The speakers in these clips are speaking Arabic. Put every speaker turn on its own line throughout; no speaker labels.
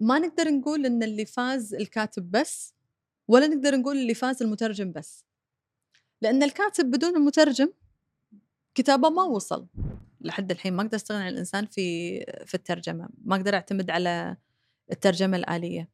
ما نقدر نقول إن اللي فاز الكاتب بس ولا نقدر نقول اللي فاز المترجم بس. لأن الكاتب بدون المترجم كتابه ما وصل. لحد الحين ما أقدر أستغنى عن الإنسان في في الترجمة. ما أقدر أعتمد على الترجمة الآلية.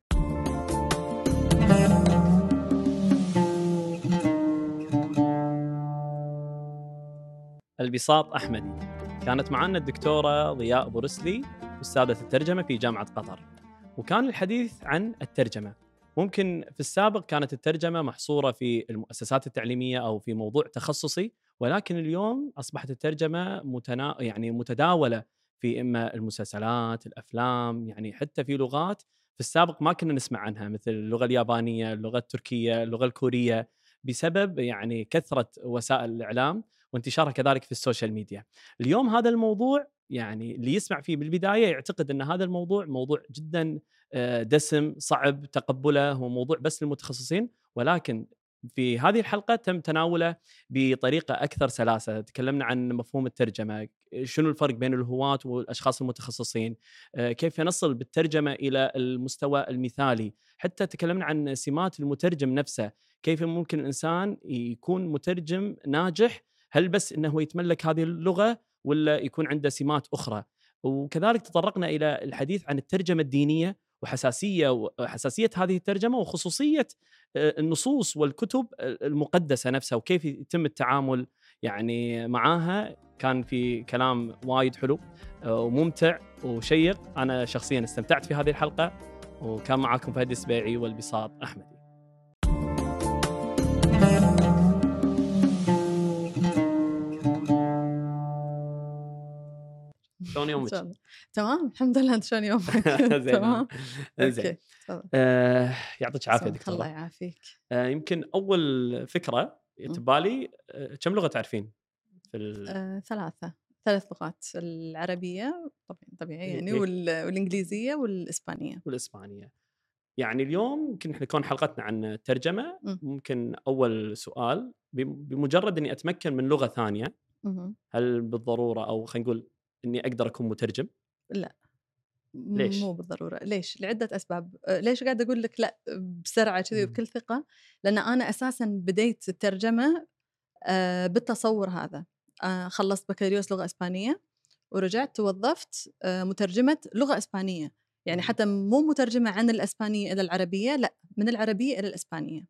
البساط أحمدي. كانت معنا الدكتورة ضياء بورسلي أستاذة الترجمة في جامعة قطر. وكان الحديث عن الترجمة ممكن في السابق كانت الترجمة محصورة في المؤسسات التعليمية أو في موضوع تخصصي ولكن اليوم أصبحت الترجمة متنا... يعني متداولة في إما المسلسلات، الأفلام، يعني حتى في لغات في السابق ما كنا نسمع عنها مثل اللغة اليابانية، اللغة التركية، اللغة الكورية بسبب يعني كثرة وسائل الإعلام وانتشارها كذلك في السوشيال ميديا. اليوم هذا الموضوع يعني اللي يسمع فيه بالبداية يعتقد إن هذا الموضوع موضوع جدا آه، دسم صعب تقبله هو موضوع بس للمتخصصين ولكن في هذه الحلقة تم تناوله بطريقة أكثر سلاسة. تكلمنا عن مفهوم الترجمة شنو الفرق بين الهواة والأشخاص المتخصصين آه، كيف نصل بالترجمة إلى المستوى المثالي. حتى تكلمنا عن سمات المترجم نفسه كيف ممكن الإنسان يكون مترجم ناجح هل بس أنه يتملك هذه اللغة ولا يكون عنده سمات أخرى. وكذلك تطرقنا إلى الحديث عن الترجمة الدينية وحساسية وحساسيه هذه الترجمة وخصوصية آه، النصوص والكتب المقدسة نفسها وكيف يتم التعامل يعني معاها. كان في كلام وايد حلو آه، وممتع وشيق. أنا شخصيا استمتعت في هذه الحلقة وكان معاكم فهد السبيعي والبساط احمدي شلون يومك؟
تمام الحمد لله. إنت شلون يومك؟
تمام. زين. آه يعطيك العافية دكتور
الله يعافيك.
آه يمكن أول فكرة تبالي آه كم لغة تعرفين؟
في ثلاثة. ثلاث لغات العربية طبيعي طبيعي يعني والإنجليزية والإسبانية.
والإسبانية. يعني اليوم يمكن إحنا كون حلقتنا عن الترجمة ممكن أول سؤال بمجرد إني أتمكن من لغة ثانية هل بالضرورة أو خلينا نقول إني أقدر أكون مترجم؟
لا ليش؟ مو بالضرورة، ليش؟ لعدة أسباب، أه، ليش قاعدة أقول لك لا بسرعة كذي وبكل ثقة؟ لأن أنا أساسا بديت الترجمة أه، بالتصور هذا، أه، خلصت بكالوريوس لغة إسبانية ورجعت توظفت مترجمة لغة إسبانية، يعني حتى مو مترجمة عن الإسبانية إلى العربية، لا من العربية إلى الإسبانية.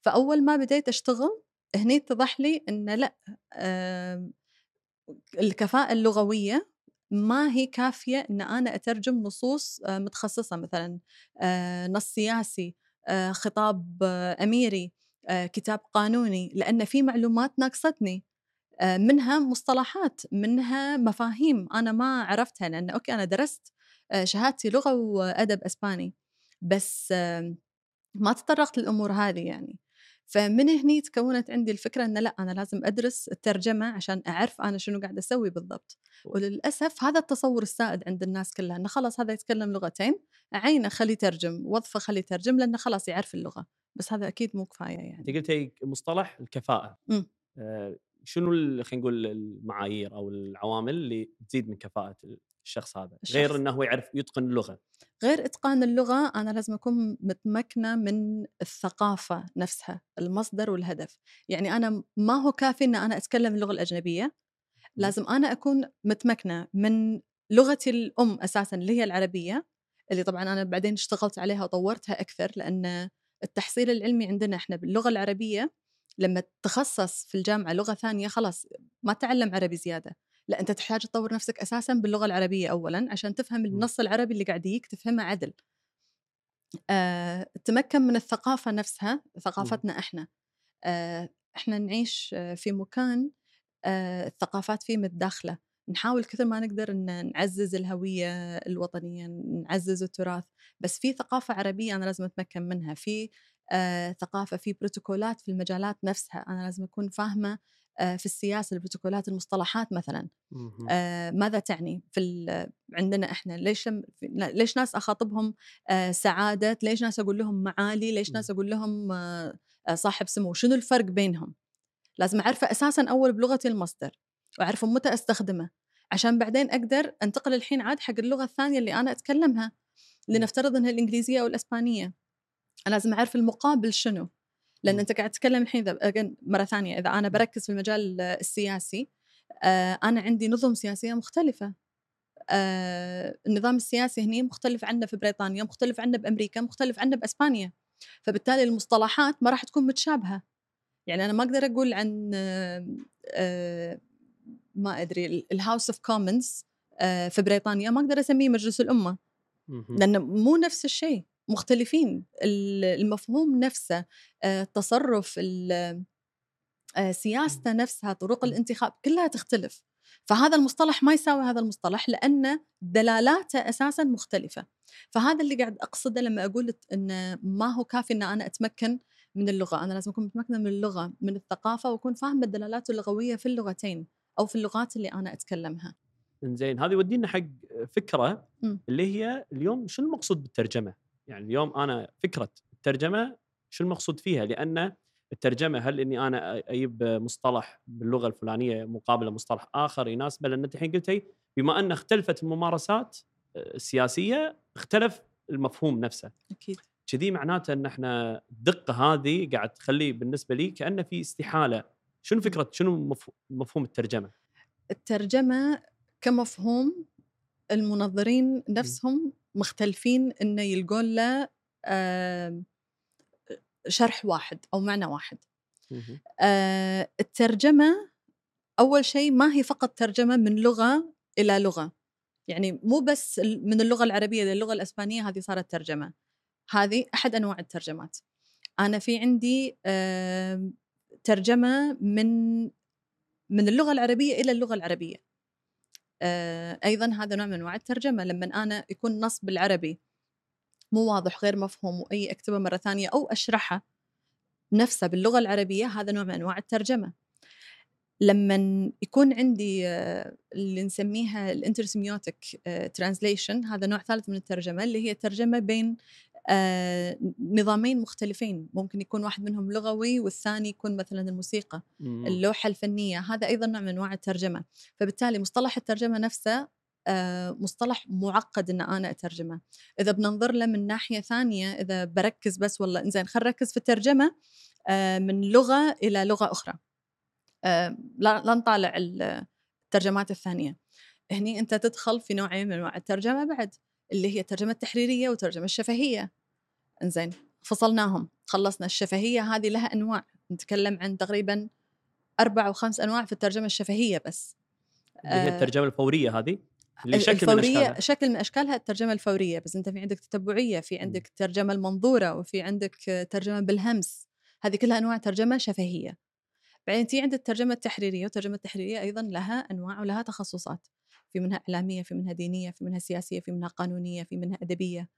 فأول ما بديت أشتغل هني اتضح لي ان لا الكفاءة اللغوية ما هي كافية أن أنا أترجم نصوص آه، متخصصة مثلا آه، نص سياسي آه، خطاب أميري كتاب قانوني لأن في معلومات ناقصتني منها مصطلحات منها مفاهيم أنا ما عرفتها لأن أوكي أنا درست شهادتي لغة وأدب أسباني بس ما تطرقت للأمور هذه يعني. فمن هني تكونت عندي الفكرة أن لأ أنا لازم أدرس الترجمة عشان أعرف أنا شنو قاعد أسوي بالضبط. وللأسف هذا التصور السائد عند الناس كلها أنه خلاص هذا يتكلم لغتين عينه خليه يترجم وظفه خليه يترجم لأنه خلاص يعرف اللغة. بس هذا أكيد مو كفاية يعني.
أنت قلتي مصطلح الكفاءة. آه شنو خلينا نقول المعايير أو العوامل اللي تزيد من كفاءة الشخص هذا الشخص. غير إنه هو يعرف يتقن اللغة.
غير إتقان اللغة أنا لازم أكون متمكنة من الثقافة نفسها المصدر والهدف. يعني أنا ما هو كافي إن أنا أتكلم اللغة الأجنبية. لازم أنا أكون متمكنة من لغتي الأم أساسا اللي هي العربية اللي طبعا أنا بعدين اشتغلت عليها وطورتها أكثر لأن التحصيل العلمي عندنا إحنا باللغة العربية لما تخصص في الجامعة لغة ثانية خلاص ما تعلم عربي زيادة. لا أنت تحتاج تطور نفسك أساسا باللغة العربية اولا عشان تفهم النص العربي اللي قاعد يجيك تفهمه عدل. أه، تمكن من الثقافة نفسها ثقافتنا إحنا. أه، إحنا نعيش في مكان أه، الثقافات فيه متداخلة. نحاول كثر ما نقدر إن نعزز الهوية الوطنية نعزز التراث بس في ثقافة عربية أنا لازم أتمكن منها. في ثقافة في بروتوكولات في المجالات نفسها أنا لازم أكون فاهمة في السياسة البروتوكولات المصطلحات مثلا. آه ماذا تعني في عندنا إحنا ليش ليش ناس أخاطبهم آه سعادة؟ ليش ناس أقول لهم معالي؟ ليش ناس أقول لهم آه, آه، صاحب سمو؟ شنو الفرق بينهم؟ لازم اعرفه أساسا أول بلغتي المصدر واعرفه متى أستخدمه عشان بعدين أقدر أنتقل الحين عاد حق اللغة الثانية اللي أنا أتكلمها لنفترض إنها الإنجليزية أو الإسبانية. أنا لازم أعرف المقابل شنو؟ لأن
مم.
أنت قاعد تتكلم الحين again مرة ثانية إذا أنا بركز في المجال السياسي آه، أنا عندي نظم سياسية مختلفة. آه، النظام السياسي هنا مختلف عنه في بريطانيا مختلف عنه بأمريكا مختلف عنه بأسبانيا. فبالتالي المصطلحات ما راح تكون متشابهة. يعني أنا ما أقدر أقول عن آه، ما أدري House of Commons في بريطانيا ما أقدر أسميه مجلس
الأمة.
لأنه مو نفس الشيء. مختلفين ال- المفهوم نفسه آه، التصرف ال- آه، سياسته نفسها طرق الانتخاب كلها تختلف. فهذا المصطلح ما يساوي هذا المصطلح لأن دلالاته أساسا مختلفة. فهذا اللي قاعد أقصده لما أقول أن ما هو كافي أن أنا أتمكن من اللغة. أنا لازم أكون متمكنة من اللغة من الثقافة وأكون فاهمة الدلالات اللغوية في اللغتين أو في اللغات اللي أنا أتكلمها.
زين هذه يودينا حق فكرة
مم.
اللي هي اليوم شو المقصود بالترجمة؟ يعني اليوم أنا فكرة الترجمة شو المقصود فيها؟ لأن الترجمة هل إني أنا أجيب مصطلح باللغة الفلانية مقابل مصطلح آخر يناسبه؟ لأن انت الحين قلتي بما أن اختلفت الممارسات آه، السياسية اختلف المفهوم نفسه،
أكيد.
كذي معناته إن إحنا الدقة هذه قاعد تخلي بالنسبة لي كأنه في استحالة. شنو فكرة شنو مف- مفهوم الترجمة؟
الترجمة كمفهوم المنظرين نفسهم مختلفين إنه يلقون له شرح واحد أو معنى واحد. آه، الترجمة أول شيء ما هي فقط ترجمة من لغة إلى لغة. يعني مو بس من اللغة العربية للغة الأسبانية هذه صارت ترجمة. هذه أحد أنواع الترجمات. أنا في عندي آم، ترجمة من من اللغة العربية إلى اللغة العربية. آه، أيضا هذا نوع من أنواع الترجمة لما أنا يكون نص بالعربي مو واضح غير مفهوم وأي أكتبه مرة ثانية أو أشرحه نفسه باللغة العربية هذا نوع من أنواع الترجمة. لما يكون عندي آه، اللي نسميها ال intersemiotic translation هذا نوع ثالث من الترجمة اللي هي ترجمة بين آه، نظامين مختلفين. ممكن يكون واحد منهم لغوي والثاني يكون مثلا الموسيقى. اللوحة الفنية. هذا أيضا نوع من أنواع الترجمة. فبالتالي مصطلح الترجمة نفسه آه، مصطلح معقد إن أنا أترجمه. إذا بننظر له من ناحية ثانية إذا بركز بس والله إنزين خلينا نركز في الترجمة آه، من لغة إلى لغة أخرى. آه، لا نطالع ال- الترجمات الثانية. هني أنت تدخل في نوعين من أنواع الترجمة بعد. اللي هي الترجمة التحريرية والترجمة الشفهية. إنزين فصلناهم خلصنا الشفهية هذه لها أنواع. نتكلم عن تقريبا أربع أو خمس أنواع في الترجمة الشفهية بس.
اللي هي
آه،
الترجمة الفورية هذه؟ اللي شكل من
الفورية
أشكالها؟
شكل من أشكالها الترجمة الفورية بس أنت في عندك تتبعية في عندك الترجمه المنظورة وفي عندك ترجمة بالهمس. هذه كلها أنواع ترجمة شفهية. بعدين تي عند الترجمة التحريرية والترجمة التحريرية أيضا لها أنواع ولها تخصصات. في منها إعلامية في منها دينية في منها سياسية في منها قانونية في منها أدبية.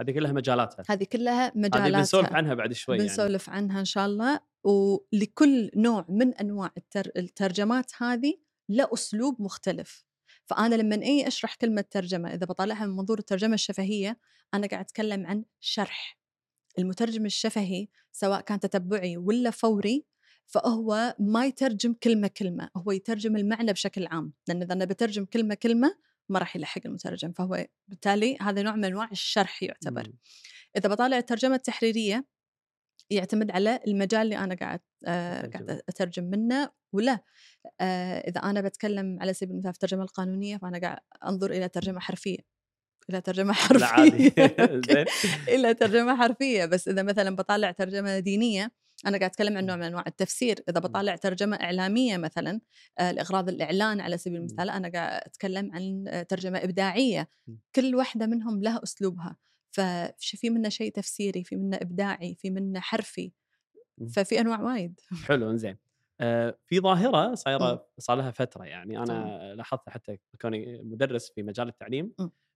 هذه كلها مجالاتها.
هذه كلها
هذه
مجالاتها.
بنسولف عنها بعد شوي يعني.
بنسولف عنها إن شاء الله. ولكل نوع من أنواع التر... الترجمات هذه له أسلوب مختلف. فأنا لما اي أشرح كلمة ترجمة إذا بطالعها من منظور الترجمة الشفهية أنا قاعد أتكلم عن شرح. المترجم الشفهي سواء كان تتبعي ولا فوري فهو ما يترجم كلمة كلمة هو يترجم المعنى بشكل عام لأن إذا أنا بترجم كلمة كلمة ما راح يلحق المترجم فهو بالتالي هذا نوع من أنواع الشرح يعتبر
مم.
إذا بطالع الترجمة التحريرية يعتمد على المجال اللي أنا قاعد آه. قاعد أترجم منه ولا آه إذا أنا بتكلم على سبيل المثال في الترجمة القانونية فأنا قاعد أنظر إلى ترجمة
حرفية إلى
ترجمة
حرفية
إلى ترجمة حرفية بس إذا مثلا بطالع ترجمة دينية أنا قاعد أتكلم عن نوع من أنواع التفسير إذا بطالع ترجمة إعلامية مثلا آه، لإغراض الإعلان على سبيل المثال أنا قاعد أتكلم عن آه، ترجمة
إبداعية.
كل واحدة منهم لها أسلوبها ففي منه شيء تفسيري في منه إبداعي في منه حرفي. ففي أنواع وايد
حلو إنزين آه، في
ظاهرة.
صايرة صار لها فترة يعني أنا لاحظتها حتى كوني مدرس في مجال التعليم.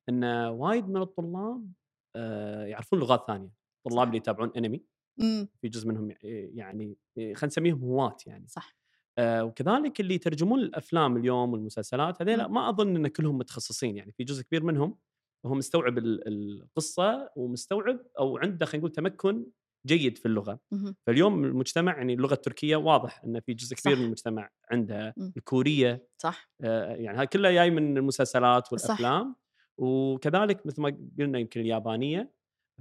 إن وايد من الطلاب آه، يعرفون لغات ثانية الطلاب. اللي يتابعون أنمي
إمم
في جزء منهم يعني خلينا نسميهم هواة يعني
صح
آه، وكذلك اللي يترجمون الأفلام اليوم والمسلسلات هذيلا
مم.
ما أظن إن كلهم متخصصين يعني في جزء كبير منهم هو مستوعب ال- القصة ومستوعب أو عنده خلينا نقول تمكن جيد في اللغة
مهم.
فاليوم المجتمع يعني اللغة التركيه واضح ان في جزء كبير
صح.
من المجتمع عندها
مم.
الكورية
صح
آه، يعني هذا كله جاي من المسلسلات والأفلام وكذلك مثل ما قلنا يمكن اليابانية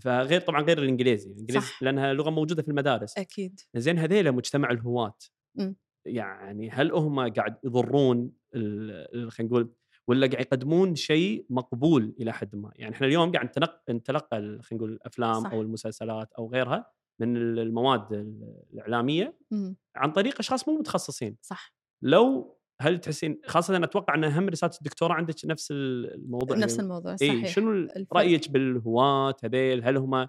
فغير طبعا غير الإنجليزي الإنجليزي
صح.
لأنها لغة موجودة في المدارس
أكيد
زين هذيلا مجتمع الهواة
مم.
يعني هل هم قاعد يضرون خلينا نقول ولا قاعد يقدمون شيء مقبول إلى حد ما يعني إحنا اليوم قاعد نتلقى ال- خلينا نقول الأفلام
صح.
أو المسلسلات أو غيرها من ال- المواد ال- الإعلامية
مم.
عن طريق أشخاص مو متخصصين
صح
لو هل تحسين خاصة أنا أتوقع أن أهم رسالة الدكتوراه عندك نفس ال- الموضوع
نفس
يعني
الموضوع
اي
صحيح
شنو
الفرق.
رأيك بالهواة هذيل هل هم قاعد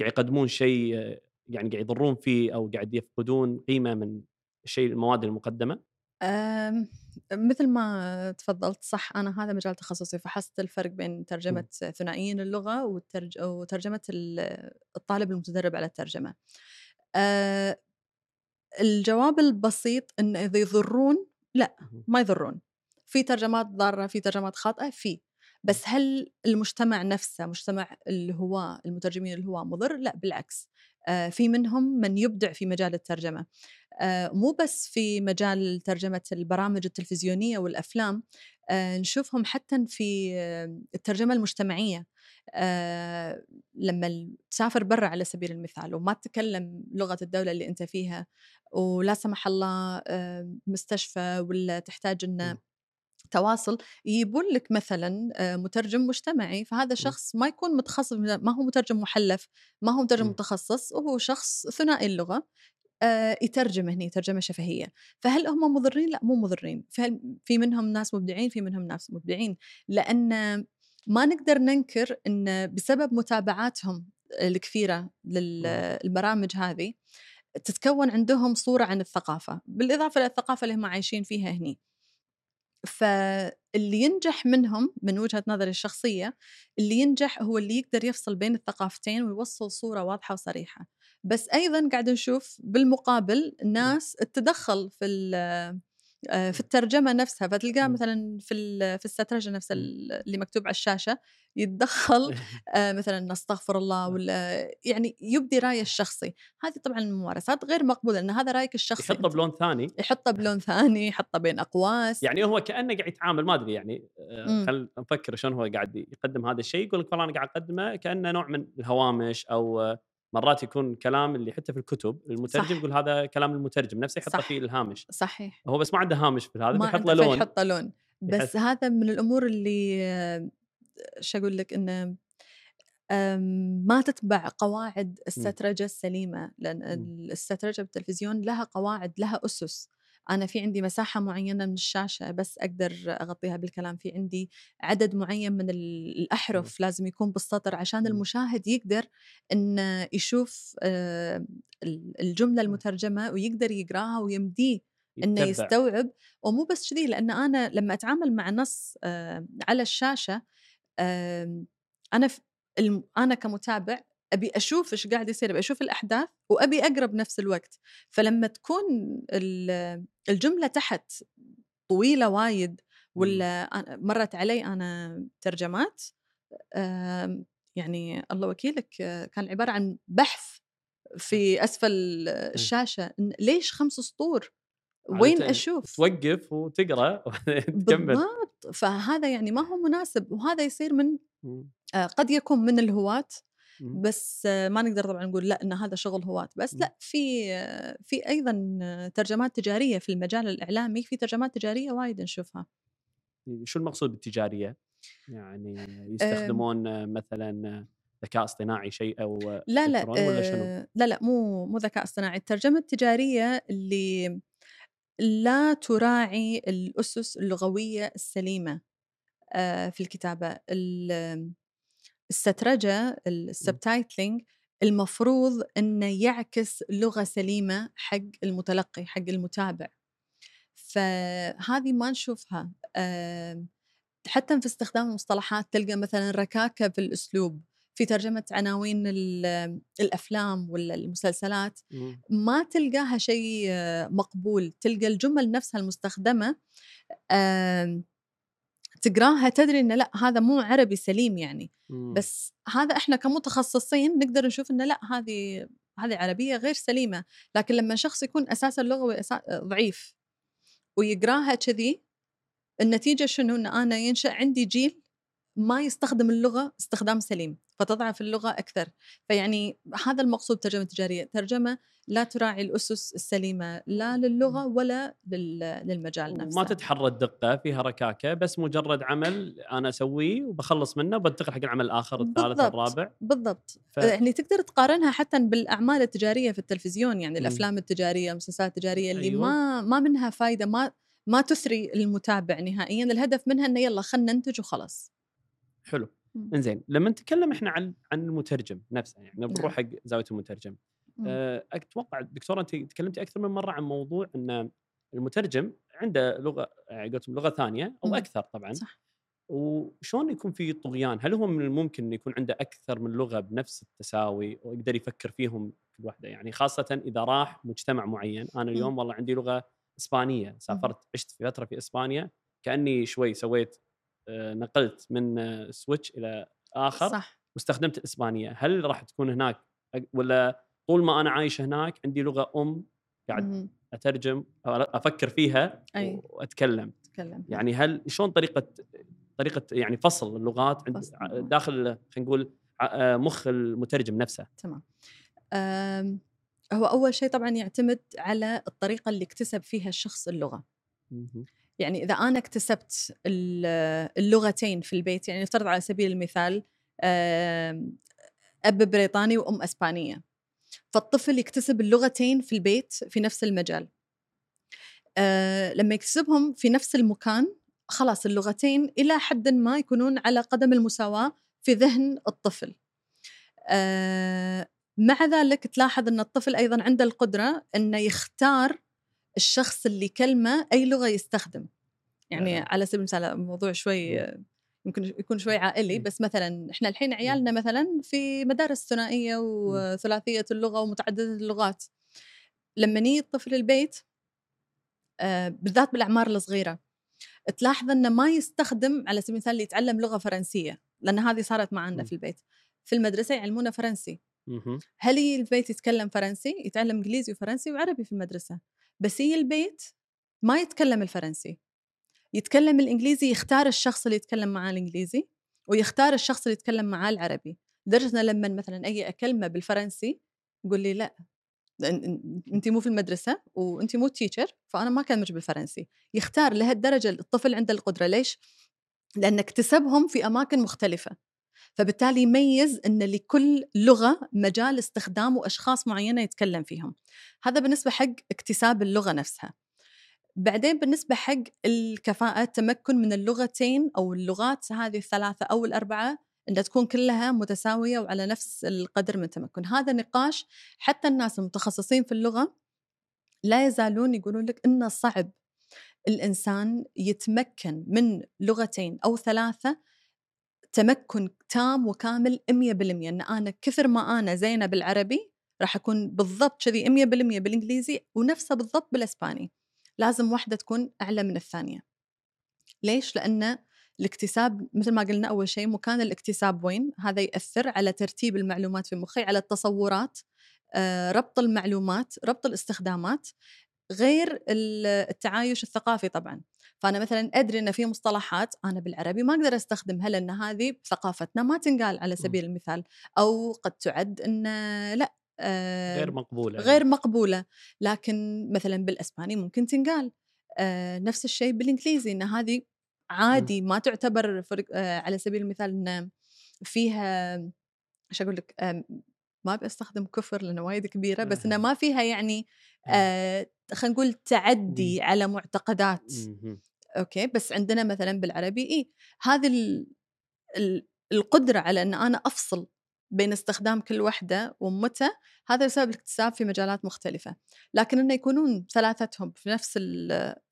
يقدمون شيء يعني قاعد يضرون فيه أو قاعد يفقدون قيمة من الشيء المواد
المقدمة؟ مثل ما تفضلت صح أنا هذا مجال تخصصي فحصت الفرق بين ترجمة ثنائيين اللغة والترج... وترجمة ال- الطالب المتدرب على الترجمة أه، الجواب البسيط أن إذا يضرون لأ ما يضرون. في ترجمات ضارة في ترجمات خاطئة في. بس هل المجتمع نفسه مجتمع الهواة المترجمين الهواة مضر؟ لأ بالعكس. في منهم من يبدع في مجال الترجمة. آه، مو بس في مجال ترجمة البرامج التلفزيونية والأفلام آه، نشوفهم حتى في آه، الترجمة المجتمعية. آه، لما تسافر برا على سبيل المثال وما تتكلم لغة الدولة اللي أنت فيها ولا سمح الله آه، مستشفى ولا تحتاج أن
م.
تواصل يجيبون لك مثلا آه، مترجم مجتمعي فهذا شخص ما يكون متخصص ما هو مترجم محلف ما هو مترجم
م.
متخصص وهو شخص ثنائي اللغة آه، يترجم هني ترجمة شفهية فهل هم مضرين؟ لا مو مضرين. فهل في منهم ناس مبدعين؟ في منهم ناس مبدعين. لأن ما نقدر ننكر أن بسبب متابعاتهم الكثيرة للبرامج هذه تتكون عندهم صورة عن الثقافة. بالإضافة للثقافة اللي هم عايشين فيها هني. فاللي ينجح منهم من وجهة نظري الشخصية اللي ينجح هو اللي يقدر يفصل بين الثقافتين ويوصل صورة واضحة وصريحة. بس أيضا قاعد نشوف بالمقابل ناس تتدخل في في الترجمة نفسها فتلقاه. مثلا في في السترجة نفسها. اللي مكتوب على الشاشة يتدخل آه، مثلا نستغفر الله ولا يعني يبدي رأيه الشخصي هذه طبعا ممارسات غير مقبولة لأن هذا رأيك الشخصي
يحطه. بلون ثاني
يحطه بلون ثاني يحطه بين أقواس
يعني هو كأنه قاعد يتعامل ما أدري يعني
مم.
خل نفكر شلون هو قاعد يقدم هذا الشيء يقول لك والله أنا قاعد أقدمه كأنه نوع من الهوامش أو آه، مرات يكون كلام اللي حتى في الكتب المترجم. يقول هذا كلام المترجم نفسه يحطه. في الهامش.
صحيح.
هو بس ما عنده هامش في هذا
ما
بيحط له لون.
فيحط لون. بس هذا من الأمور اللي شو أقول لك إنه ما تتبع قواعد السترجة السليمة لأن
مم.
السترجة بالتلفزيون لها قواعد لها أسس. أنا في عندي مساحة معينة من الشاشة بس أقدر أغطيها بالكلام في عندي عدد معين من ال- الأحرف لازم يكون بالسطر عشان. المشاهد يقدر أن يشوف آه، ال- الجملة المترجمة ويقدر يقراها ويمديه
إنه.
يستوعب ومو بس كذي لأن أنا لما أتعامل مع نص آه، على الشاشة أنا أنا كمتابع أبي أشوف إيش قاعد يصير أبي أشوف الأحداث وأبي اقرا بنفس الوقت. فلما تكون ال- الجملة تحت طويلة وايد ولا أنا- مرت علي أنا ترجمات آم، يعني الله وكيلك كان عبارة عن بحث في أسفل الشاشة ليش خمس سطور؟ وين أشوف؟
توقف وتقرأ وبعدين تكمل.
بالضبط. فهذا يعني ما هو مناسب وهذا يصير من. آه، قد يكون من الهواة. بس ما نقدر طبعا نقول لا إن هذا شغل هواة بس. لا في في أيضا ترجمات تجارية في المجال الإعلامي في ترجمات تجارية وايد نشوفها
شو المقصود بالتجارية؟ يعني يستخدمون مثلا ذكاء اصطناعي شيء أو
لا لا
ولا شنو؟
آه، لا لا مو مو ذكاء اصطناعي الترجمة التجارية اللي لا تراعي الأسس اللغوية السليمة آه، في الكتابة ال- السترجه السبتايتلينج المفروض إنه يعكس لغة سليمة حق المتلقي حق المتابع. فهذه ما نشوفها. آم، حتى في استخدام المصطلحات تلقى مثلا ركاكة في الأسلوب في ترجمة عناوين ال- الأفلام ولا المسلسلات
مم.
ما تلقاها شيء مقبول. تلقى الجمل نفسها المستخدمة تقراها تدري إنه لأ هذا مو عربي سليم يعني.
مم.
بس هذا إحنا كمتخصصين نقدر نشوف إنه لأ هذه هذه عربية غير سليمة. لكن لما شخص يكون أساسا لغوي أسا- ضعيف ويقراها كذي النتيجة شنو؟ إن أنا ينشأ عندي جيل ما يستخدم اللغة استخدام سليم فتضعف اللغة أكثر. فيعني هذا المقصود ترجمه تجاريه ترجمة لا تراعي الأسس السليمة لا للغة ولا للمجال نفسه.
ما تتحرى الدقة فيها ركاكة بس مجرد عمل أنا أسويه وبخلص منه وبنتقل حق العمل الآخر الثالث الرابع.
بالضبط. ف... يعني تقدر تقارنها حتى بالأعمال التجارية في التلفزيون يعني. الأفلام التجارية المسلسلات التجارية اللي
أيوة.
ما ما منها فايدة ما ما تثري المتابع نهائيا. الهدف منها إنه يلا خلينا ننتج وخلاص.
حلو. إنزين لما نتكلم إحنا عن عن المترجم نفسه يعني بنروح
نعم.
حق زاوية المترجم. أتوقع دكتورة أنت تكلمتي أكثر من مرة عن موضوع أن المترجم عنده لغة يعني قلتم لغة ثانية
أو.
أكثر طبعا.
صح.
وشلون يكون في طغيان؟ هل هو من الممكن انه يكون عنده أكثر من لغة بنفس التساوي ويقدر يفكر فيهم كل واحدة؟ يعني خاصة إذا راح مجتمع معين، أنا اليوم والله عندي لغة إسبانية، سافرت عشت في فترة في إسبانيا كأني شوي سويت آه، نقلت من آه، switch إلى آخر
صح.
واستخدمت الاسبانيه، هل راح تكون هناك ولا طول ما أنا عايش هناك عندي لغة أم قاعد. أترجم أفكر فيها
أي.
وأتكلم.
تكلم
يعني هل شلون طريقة طريقة يعني فصل اللغات عند
فصل.
داخل خلينا نقول مخ المترجم نفسه؟
تمام. هو أول شيء طبعا يعتمد على الطريقة اللي اكتسب فيها الشخص اللغة. يعني إذا أنا اكتسبت ال- اللغتين في البيت يعني نفترض على سبيل المثال أب بريطاني وأم إسبانية. فالطفل يكتسب اللغتين في البيت في نفس المجال. آه، لما يكتسبهم في نفس المكان خلاص اللغتين إلى حد ما يكونون على قدم المساواة في ذهن الطفل. آه، مع ذلك تلاحظ أن الطفل أيضا عنده القدرة أنه يختار الشخص اللي يكلمه أي لغة يستخدم. يعني. على سبيل المثال الموضوع شوي يمكن يكون شوي عائلي
مم.
بس مثلا إحنا الحين عيالنا مثلا في مدارس ثنائية وثلاثية اللغة ومتعددة اللغات. لما يجي الطفل البيت آه، بالذات بالأعمار الصغيرة تلاحظ إنه ما يستخدم على سبيل المثال اللي يتعلم لغة فرنسية لأن هذه صارت معنا. في البيت. في المدرسة يعلمونا فرنسي. هل يجي البيت يتكلم فرنسي؟ يتعلم إنجليزي وفرنسي وعربي في المدرسة. بس يجي البيت ما يتكلم الفرنسي. يتكلم الإنجليزي يختار الشخص اللي يتكلم معاه الإنجليزي ويختار الشخص اللي يتكلم معاه العربي. لدرجة لما مثلا أجي أكلمه بالفرنسي يقول لي لأ انت مو في المدرسة وانت مو تيتشر فأنا ما كلمك بالفرنسي. يختار لهالدرجة الطفل عنده القدرة. ليش؟ لأن اكتسبهم في أماكن مختلفة. فبالتالي يميز إن لكل لغة مجال استخدام واشخاص معينة يتكلم فيهم. هذا بالنسبة حق اكتساب اللغة نفسها. بعدين بالنسبة حق الكفاءة التمكن من اللغتين أو اللغات هذه الثلاثة أو الأربعة إنها تكون كلها متساوية وعلى نفس القدر من التمكن. هذا نقاش حتى الناس المتخصصين في اللغة لا يزالون يقولون لك إنه صعب. الإنسان يتمكن من لغتين أو ثلاثة تمكن تام وكامل 100% إن أنا كثر ما أنا زينة بالعربي راح أكون بالضبط كذي 100% بالإنجليزي ونفسها بالضبط بالإسباني. لازم واحدة تكون أعلى من الثانية. ليش؟ لأن الاكتساب مثل ما قلنا أول شيء مكان الاكتساب وين؟ هذا يأثر على ترتيب المعلومات في مخي على التصورات آه، ربط المعلومات ربط الاستخدامات غير ال- التعايش الثقافي طبعا. فأنا مثلا أدري إن في مصطلحات أنا بالعربي ما أقدر أستخدمها لأن هذه بثقافتنا ما تنقال على سبيل المثال أو قد تعد إن لا. آه،
غير مقبولة
غير مقبولة لكن مثلا بالإسباني ممكن تنقال آه، نفس الشيء بالإنجليزي إن هذه عادي ما تعتبر فرق آه، على سبيل المثال إن فيها إيش أقول لك آم، ما أبي أستخدم كفر لأنه وايد كبيرة بس
إنه.
ما فيها يعني. آه خلينا نقول تعدي على معتقدات. أوكي بس عندنا مثلا بالعربي اي هذه ال- ال- القدرة على إن أنا أفصل بين استخدام كل واحدة ومتى هذا بسبب الاكتساب في مجالات مختلفة. لكن إنه يكونون ثلاثتهم في نفس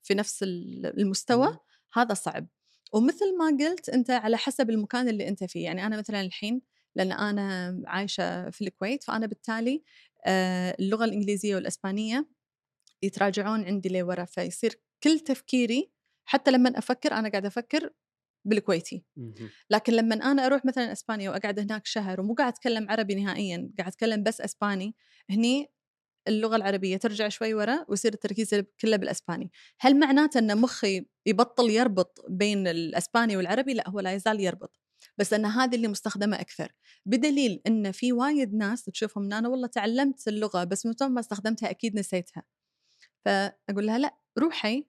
في نفس ال- المستوى. هذا صعب. ومثل ما قلت أنت على حسب المكان اللي أنت فيه. يعني أنا مثلا الحين لأن أنا عايشة في الكويت فأنا بالتالي آه، اللغة الإنجليزية والإسبانية يتراجعون عندي لورا فيصير كل تفكيري حتى لما أفكر أنا قاعدة أفكر بالكويتي. لكن لما أنا أروح مثلا إسبانيا وأقعد هناك شهر ومو قاعد أتكلم عربي نهائيا قاعد أتكلم بس إسباني هني اللغة العربية ترجع شوي ورا ويصير التركيز كله بالإسباني. هل معناته إن مخي يبطل يربط بين الإسباني والعربي؟ لا هو لا يزال يربط. بس أن هذه اللي مستخدمة أكثر. بدليل أن في وايد ناس تشوفهم أنا والله تعلمت اللغة بس من ما استخدمتها أكيد نسيتها. فأقول لها لا روحي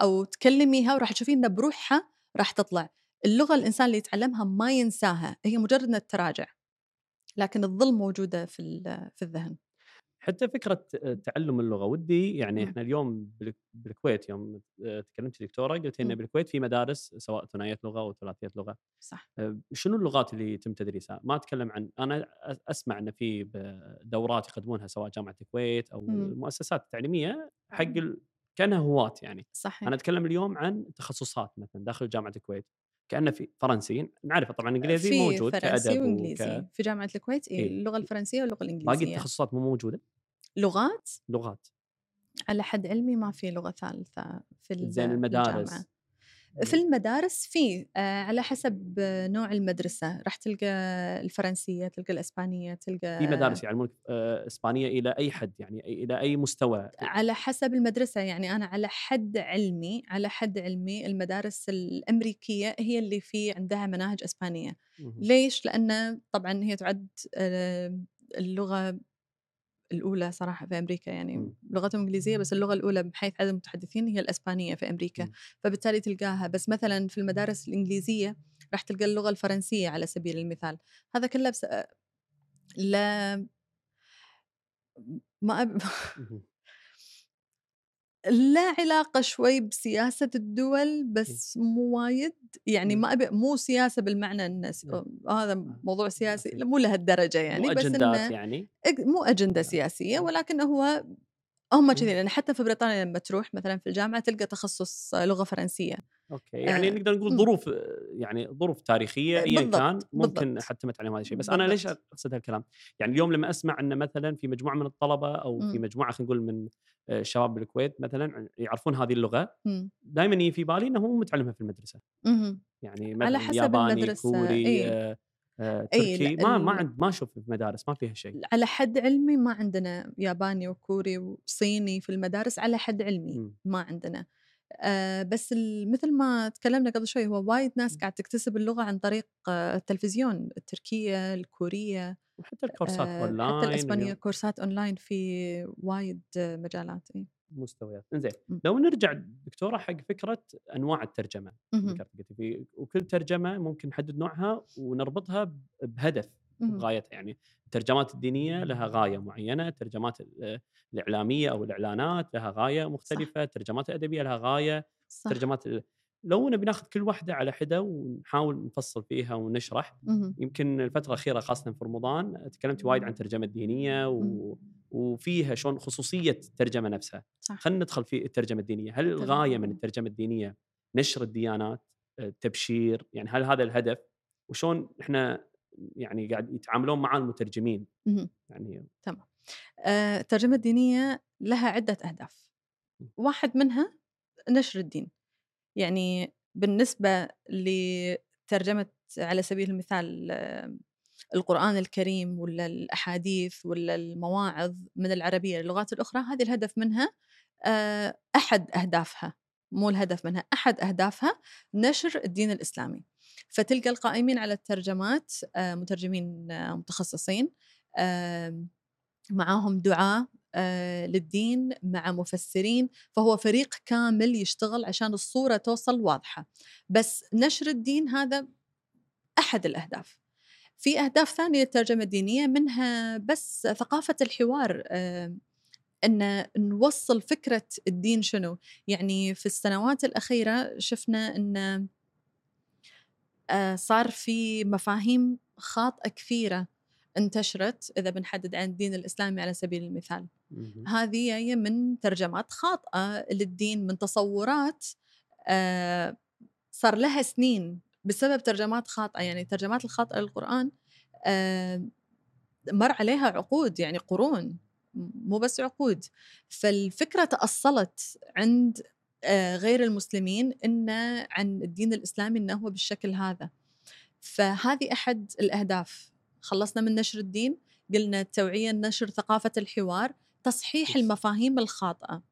أو تكلميها وراح تشوفين أن بروحها راح تطلع. اللغة الإنسان اللي يتعلمها ما ينساها هي مجرد أنها تراجع لكن الظل موجودة في, في الذهن.
حتى فكرة تعلم اللغة ودي يعني إحنا اليوم بالكويت يوم تكلمت دكتورة قلت ان بالكويت في مدارس سواء ثنائية لغة أو ثلاثية لغة.
صح.
شنو اللغات اللي يتم تدريسها؟ ما أتكلم عن أنا أسمع إن في دورات يقدمونها سواء جامعة الكويت أو المؤسسات التعليمية حق كأنها هواة يعني.
صحيح.
أنا أتكلم اليوم عن تخصصات مثلا داخل جامعة الكويت كأنه في فرنسي نعرف طبعا إنجليزي
في
موجود
فرنسي وإنجليزي. وك... في جامعة الكويت إيه؟ اللغة الفرنسية واللغة الإنجليزية.
باقي التخصصات مو موجودة؟
لغات؟
لغات.
على حد علمي ما في لغة ثالثة في
زين المدارس
الجامعة. في المدارس في آه، على حسب نوع المدرسة راح تلقى الفرنسية تلقى الإسبانية تلقى
في مدارس يعلمونك آه، إسبانية إلى أي حد يعني إلى أي مستوى؟
على حسب المدرسة يعني أنا على حد علمي على حد علمي المدارس الأمريكية هي اللي في عندها مناهج إسبانية. ليش؟ لأن طبعا هي تعد آه، اللغة الأولى صراحة في أمريكا يعني م. لغتهم إنجليزية بس اللغة الأولى بحيث عدد المتحدثين هي الأسبانية في أمريكا م. فبالتالي تلقاها. بس مثلا في المدارس الإنجليزية راح تلقى اللغة الفرنسية على سبيل المثال. هذا كله بس لا ما أب... لا علاقة شوي بسياسة الدول بس مو وايد يعني ما أبي مو سياسة بالمعنى أن هذا موضوع سياسي مو لهالدرجة يعني
مو
بس
أجندات يعني.
مو أجندة سياسية ولكن هو هم كذي لأن حتى في بريطانيا لما تروح مثلا في الجامعة تلقى تخصص لغة فرنسية.
أوكي يعني آه. نقدر نقول ظروف يعني ظروف تاريخية ايا كان ممكن بالضبط. حتمت عليهم هذا الشيء بس بالضبط. أنا ليش أقصد هالكلام؟ يعني اليوم لما أسمع إن مثلا في مجموعة من الطلبة أو م. في مجموعة خلينا نقول من الشباب بالكويت مثلا يعرفون هذه اللغة دائما يجي في بالي إنه هو متعلمها في المدرسة
م.
يعني مثلا على حسب ياباني المدرسة. كوري إيه؟ آه آه تركي ما ما عند ما أشوف في مدارس ما فيها شيء
على حد علمي ما عندنا ياباني وكوري وصيني في المدارس على حد علمي م. ما عندنا آه بس مثل ما تكلمنا قبل شوي هو وايد ناس قاعد تكتسب اللغة عن طريق آه التلفزيون التركية الكورية
وحتى الكورسات آه أونلاين
حتى الإسبانية كورسات أونلاين في وايد مجالات إيه.
مستويات. إنزين لو نرجع دكتورة حق فكرة أنواع الترجمة ذكرت في وكل ترجمة ممكن نحدد نوعها ونربطها بهدف. بغايتها يعني الترجمات الدينية لها غاية معينة الترجمات الإعلامية أو الإعلانات لها غاية مختلفة الترجمات الأدبية لها غاية صح. ترجمات لو نبي ناخذ كل واحدة على حدة ونحاول نفصل فيها ونشرح يمكن الفترة الأخيرة خاصة في رمضان تكلمت وايد عن الترجمة الدينية و... وفيها شلون خصوصية الترجمة نفسها. خلينا ندخل في الترجمة الدينية. هل الغاية من الترجمة الدينية نشر الديانات التبشير؟ يعني هل هذا الهدف؟ وشون إحنا يعني قاعد يتعاملون مع المترجمين.
يعني تمام. آه، الترجمة الدينية لها عدة أهداف. واحد منها نشر الدين. يعني بالنسبة لترجمة على سبيل المثال القرآن الكريم ولا الأحاديث ولا المواعظ من العربية للغات الأخرى هذه الهدف منها آه، أحد أهدافها مو الهدف منها أحد أهدافها نشر الدين الإسلامي. فتلقى القائمين على الترجمات آه، مترجمين آه، متخصصين معاهم دعاة آه، للدين مع مفسرين فهو فريق كامل يشتغل عشان الصورة توصل واضحة. بس نشر الدين هذا أحد الأهداف. في أهداف ثانية للترجمة الدينية منها بس ثقافة الحوار أن نوصل فكرة الدين شنو. يعني في السنوات الأخيرة شفنا آه، صار في مفاهيم خاطئة كثيرة انتشرت إذا بنحدد عن الدين الإسلامي على سبيل المثال. هذه جاية من ترجمات خاطئة للدين من تصورات آه، صار لها سنين بسبب ترجمات خاطئة. يعني الترجمات الخاطئة للقرآن آه، مر عليها عقود يعني قرون مو بس عقود. فالفكرة تأصلت عند آه، غير المسلمين ان عن الدين الإسلامي إنه هو بالشكل هذا. فهذه أحد الأهداف. خلصنا من نشر الدين قلنا التوعيه نشر ثقافة الحوار تصحيح المفاهيم الخاطئة.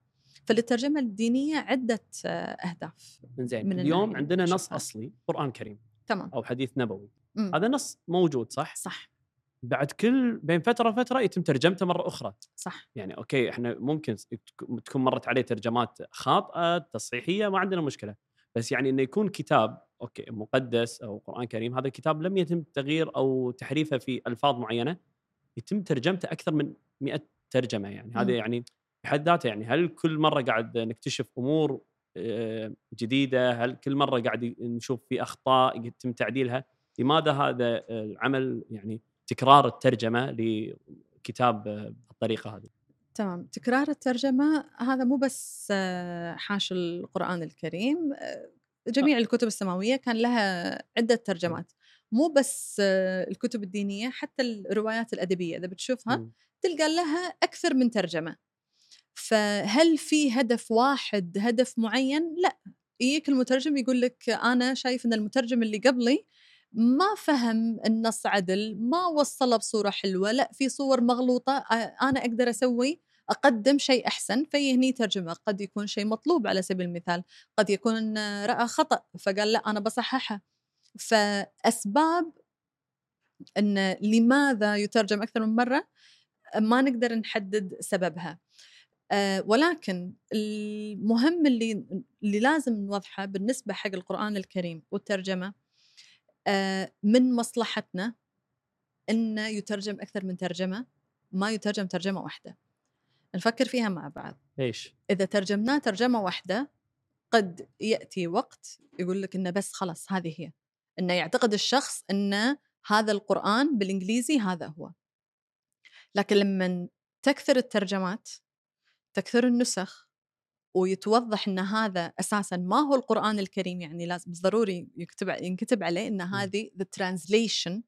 فللترجمه الدينية عدة آه، أهداف
زين اليوم عندنا نص أصلي قرآن كريم
تمام.
أو حديث نبوي.
مم.
هذا نص موجود صح؟
صح.
بعد كل بين فترة وفترة يتم ترجمته مرة أخرى.
صح.
يعني okay إحنا ممكن تك- تكون مرت عليه ترجمات خاطئة تصحيحية ما عندنا مشكلة. بس يعني إنه يكون كتاب okay مقدس أو قرآن كريم هذا الكتاب لم يتم تغيير أو تحريفه في ألفاظ معينة يتم ترجمته أكثر من 100 ترجمة يعني. هذا. يعني بحد ذاته يعني هل كل مرة قاعد نكتشف أمور آه، جديدة؟ هل كل مرة قاعد نشوف في أخطاء يتم تعديلها؟ لماذا هذا العمل يعني تكرار الترجمة لكتاب بالطريقة هذه.
تمام. تكرار الترجمة هذا مو بس آه، حاشي القرآن الكريم آه، جميع الكتب السماوية كان لها عدة ترجمات. مو بس آه، الكتب الدينية حتى الروايات الأدبية. إذا بتشوفها. تلقى لها أكثر من ترجمة. فهل في هدف واحد هدف معين؟ لا. يجيك المترجم يقول لك أنا شايف أن المترجم اللي قبلي ما فهم النص عدل ما وصله بصورة حلوة لا في صور مغلوطة آه، أنا أقدر أسوي أقدم شيء أحسن في هني ترجمة قد يكون شيء مطلوب على سبيل المثال قد يكون رأى خطأ فقال لا أنا بصححها فأسباب أن لماذا يترجم أكثر من مرة ما نقدر نحدد سببها. آه، ولكن المهم اللي اللي لازم نوضحه بالنسبة حق القرآن الكريم والترجمة آه، من مصلحتنا أنه يترجم أكثر من ترجمة ما يترجم ترجمة واحدة. نفكر فيها مع بعض.
ليش؟
إذا ترجمناه ترجمة واحدة قد يأتي وقت يقول لك إنه بس خلاص هذه هي. إنه يعتقد الشخص إن هذا القرآن بالإنجليزي هذا هو. لكن لما تكثر الترجمات تكثر النسخ ويتوضح إن هذا أساسا ما هو القرآن الكريم يعني لازم ضروري يكتب ينكتب عليه إن هذه the translation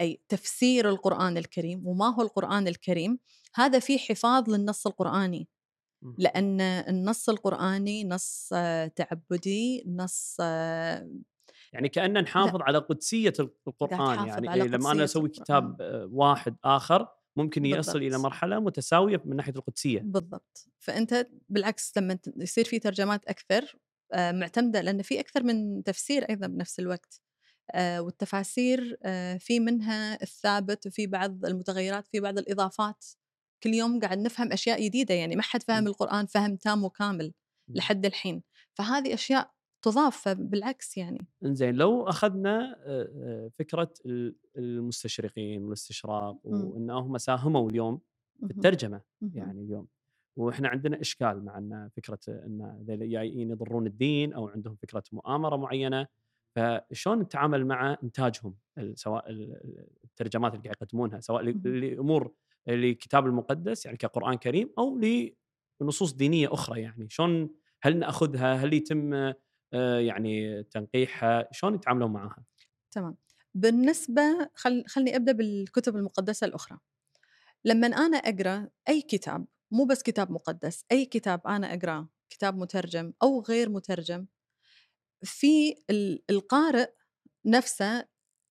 أي تفسير القرآن الكريم وما هو القرآن الكريم هذا في حفاظ للنص
القرآني.
لأن النص القرآني نص آه، تعبدي نص آه،
يعني كأننا نحافظ على قدسية القرآن
تحافظ
يعني
على
إيه لما أسوي
القرآن.
كتاب واحد آخر ممكن يصل إلى
بالضبط.
مرحلة متساوية من ناحية القدسية
بالضبط فأنت بالعكس لما يصير في ترجمات أكثر آه، معتمدة لأن في أكثر من تفسير أيضا بنفس الوقت آه، والتفاسير آه، في منها الثابت وفي بعض المتغيرات في بعض الإضافات كل يوم قاعد نفهم أشياء جديدة يعني ما حد فهم. القرآن فهم تام وكامل. لحد الحين فهذه أشياء تضاف فبالعكس يعني
إنزين لو أخذنا فكرة ال- المستشرقين والاستشراق
مم.
وانهم ساهموا اليوم في.
الترجمة.
يعني اليوم وإحنا عندنا إشكال مع إن فكرة إن جايين يضرون الدين أو عندهم فكرة مؤامرة معينة فشلون نتعامل مع إنتاجهم سواء ال- الترجمات اللي قاعد يقدمونها سواء. لأمور لكتاب المقدس يعني كقرآن كريم أو لنصوص دينية أخرى يعني شلون هل نأخذها هل يتم يعني تنقيحها شلون يتعاملون معها
تمام. بالنسبة خل... خلني أبدأ بالكتب المقدسة الأخرى. لما أنا أقرأ أي كتاب مو بس كتاب مقدس أي كتاب أنا أقرأه كتاب مترجم أو غير مترجم في ال- القارئ نفسه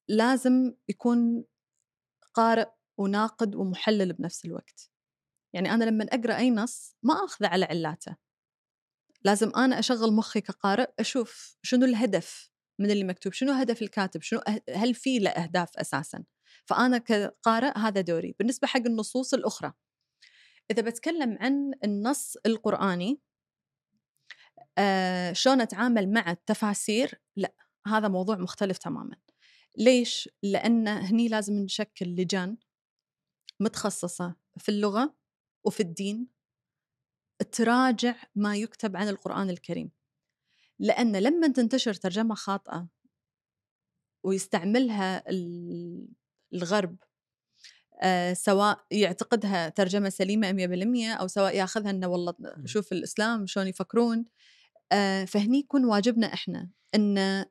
لازم يكون قارئ وناقد ومحلل بنفس الوقت. يعني أنا لما أقرأ أي نص ما أخذه على علاته. لازم أنا أشغل مخي كقارئ أشوف شنو الهدف من اللي مكتوب شنو هدف الكاتب شنو أه- هل في له أهداف أساساً؟ فأنا كقارئ هذا دوري. بالنسبة حق النصوص الأخرى إذا بتكلم عن النص القرآني آه شلون أتعامل مع التفاسير؟ لا هذا موضوع مختلف تماما. ليش؟ لأن هني لازم نشكل لجان متخصصة في اللغة وفي الدين تراجع ما يكتب عن القرآن الكريم. لأن لما تنتشر ترجمة خاطئة ويستعملها ال- الغرب آه، سواء يعتقدها ترجمة سليمة 100% أو سواء ياخذها أنه والله شوف الإسلام شلون يفكرون آه، فهني يكون واجبنا إحنا أن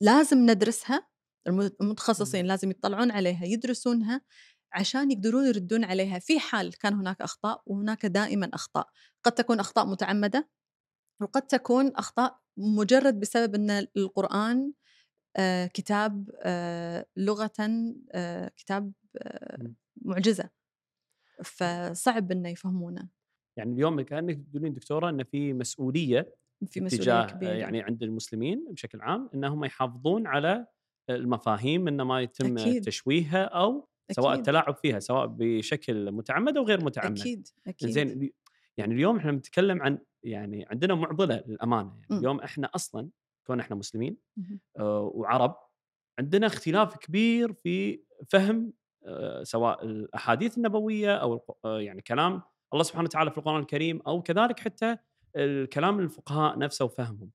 لازم ندرسها الم- المتخصصين لازم يطلعون عليها يدرسونها عشان يقدرون يردون عليها. في حال كان هناك أخطاء وهناك دائما أخطاء. قد تكون أخطاء متعمدة وقد تكون أخطاء مجرد بسبب أن القرآن آه، كتاب آه، لغة آه، كتاب. معجزة. فصعب أنه يفهمونه.
يعني اليوم كأنك تقولين دكتورة إن في مسؤولية
في مسؤولية
اتجاه
كبيرة.
يعني عند المسلمين بشكل عام إنهم يحافظون على المفاهيم إنه ما يتم
أكيد.
تشويهها أو سواء
أكيد.
التلاعب فيها سواء بشكل متعمد أو غير متعمد
أكيد أكيد
زين يعني اليوم إحنا بنتكلم عن يعني عندنا معضلة للأمانة يعني
مم.
اليوم إحنا أصلا كون إحنا مسلمين. آه، وعرب عندنا اختلاف كبير في فهم آه، سواء الأحاديث النبوية أو آه، يعني كلام الله سبحانه وتعالى في القرآن الكريم أو كذلك حتى الكلام الفقهاء نفسه وفهمهم.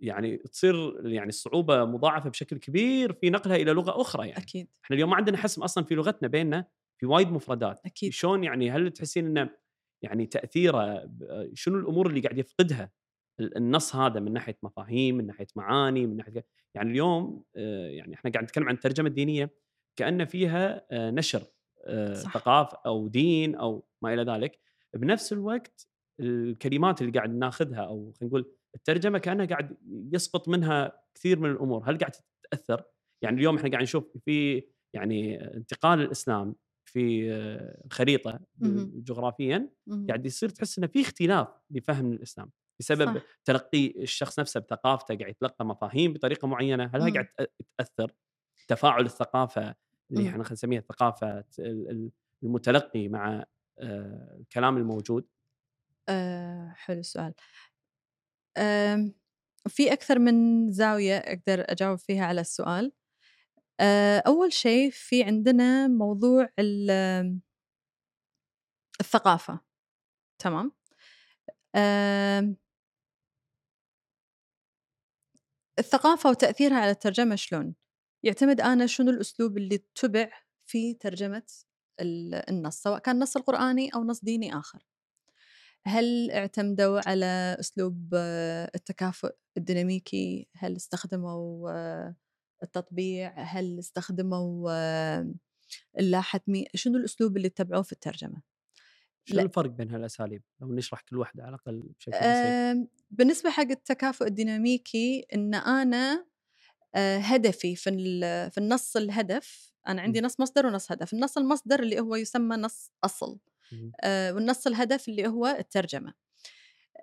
فيعني تصير يعني الصعوبه مضاعفة بشكل كبير في نقلها إلى لغة أخرى يعني.
أكيد
إحنا اليوم ما عندنا حسم أصلا في لغتنا بيننا في وايد مفردات.
أكيد
شلون يعني هل تحسين إنه يعني تأثيره شنو الأمور اللي قاعد يفقدها ال- النص هذا من ناحية مفاهيم من ناحية معاني من ناحية يعني اليوم آه، يعني إحنا قاعد نتكلم عن الترجمة الدينية كان فيها آه، نشر آه،
صح.
ثقافه أو دين أو ما إلى ذلك بنفس الوقت الكلمات اللي قاعد ناخذها أو خلينا نقول الترجمة كأنها قاعد يسقط منها كثير من الأمور هل قاعد تتأثر يعني اليوم إحنا قاعد نشوف في يعني انتقال الإسلام في آه، الخريطه
مهم.
جغرافيا. قاعد يصير تحس إنه في اختلاف بفهم الإسلام بسبب
صح.
تلقي الشخص نفسه بثقافته قاعد يتلقى مفاهيم بطريقة معينة هل
مم.
قاعد تاثر تفاعل الثقافة اللي. إحنا خلينا نسميها الثقافة ال- ال- المتلقي مع آه، الكلام الموجود
آه حلو السؤال في أكثر من زاوية أقدر أجاوب فيها على السؤال. آه، أول شيء في عندنا موضوع ال- الثقافة. تمام؟ الثقافة وتأثيرها على الترجمة شلون؟ يعتمد أنا شنو الأسلوب اللي اتبع في ترجمة ال- النص سواء كان نص القرآني أو نص ديني آخر. هل اعتمدوا على أسلوب آه، التكافؤ الديناميكي هل استخدموا آه، التطبيع هل استخدموا آه، اللاحتمي شنو الأسلوب اللي اتبعوه في الترجمة
شنو
لا.
الفرق بين هالأساليب لو نشرح كل واحدة على الأقل بشكل بسيط
آم، بالنسبة حق التكافؤ الديناميكي أنا آه، هدفي في في النص الهدف أنا عندي. نص مصدر ونص هدف النص المصدر اللي هو يسمى نص. آه، والنص الهدف اللي هو الترجمة.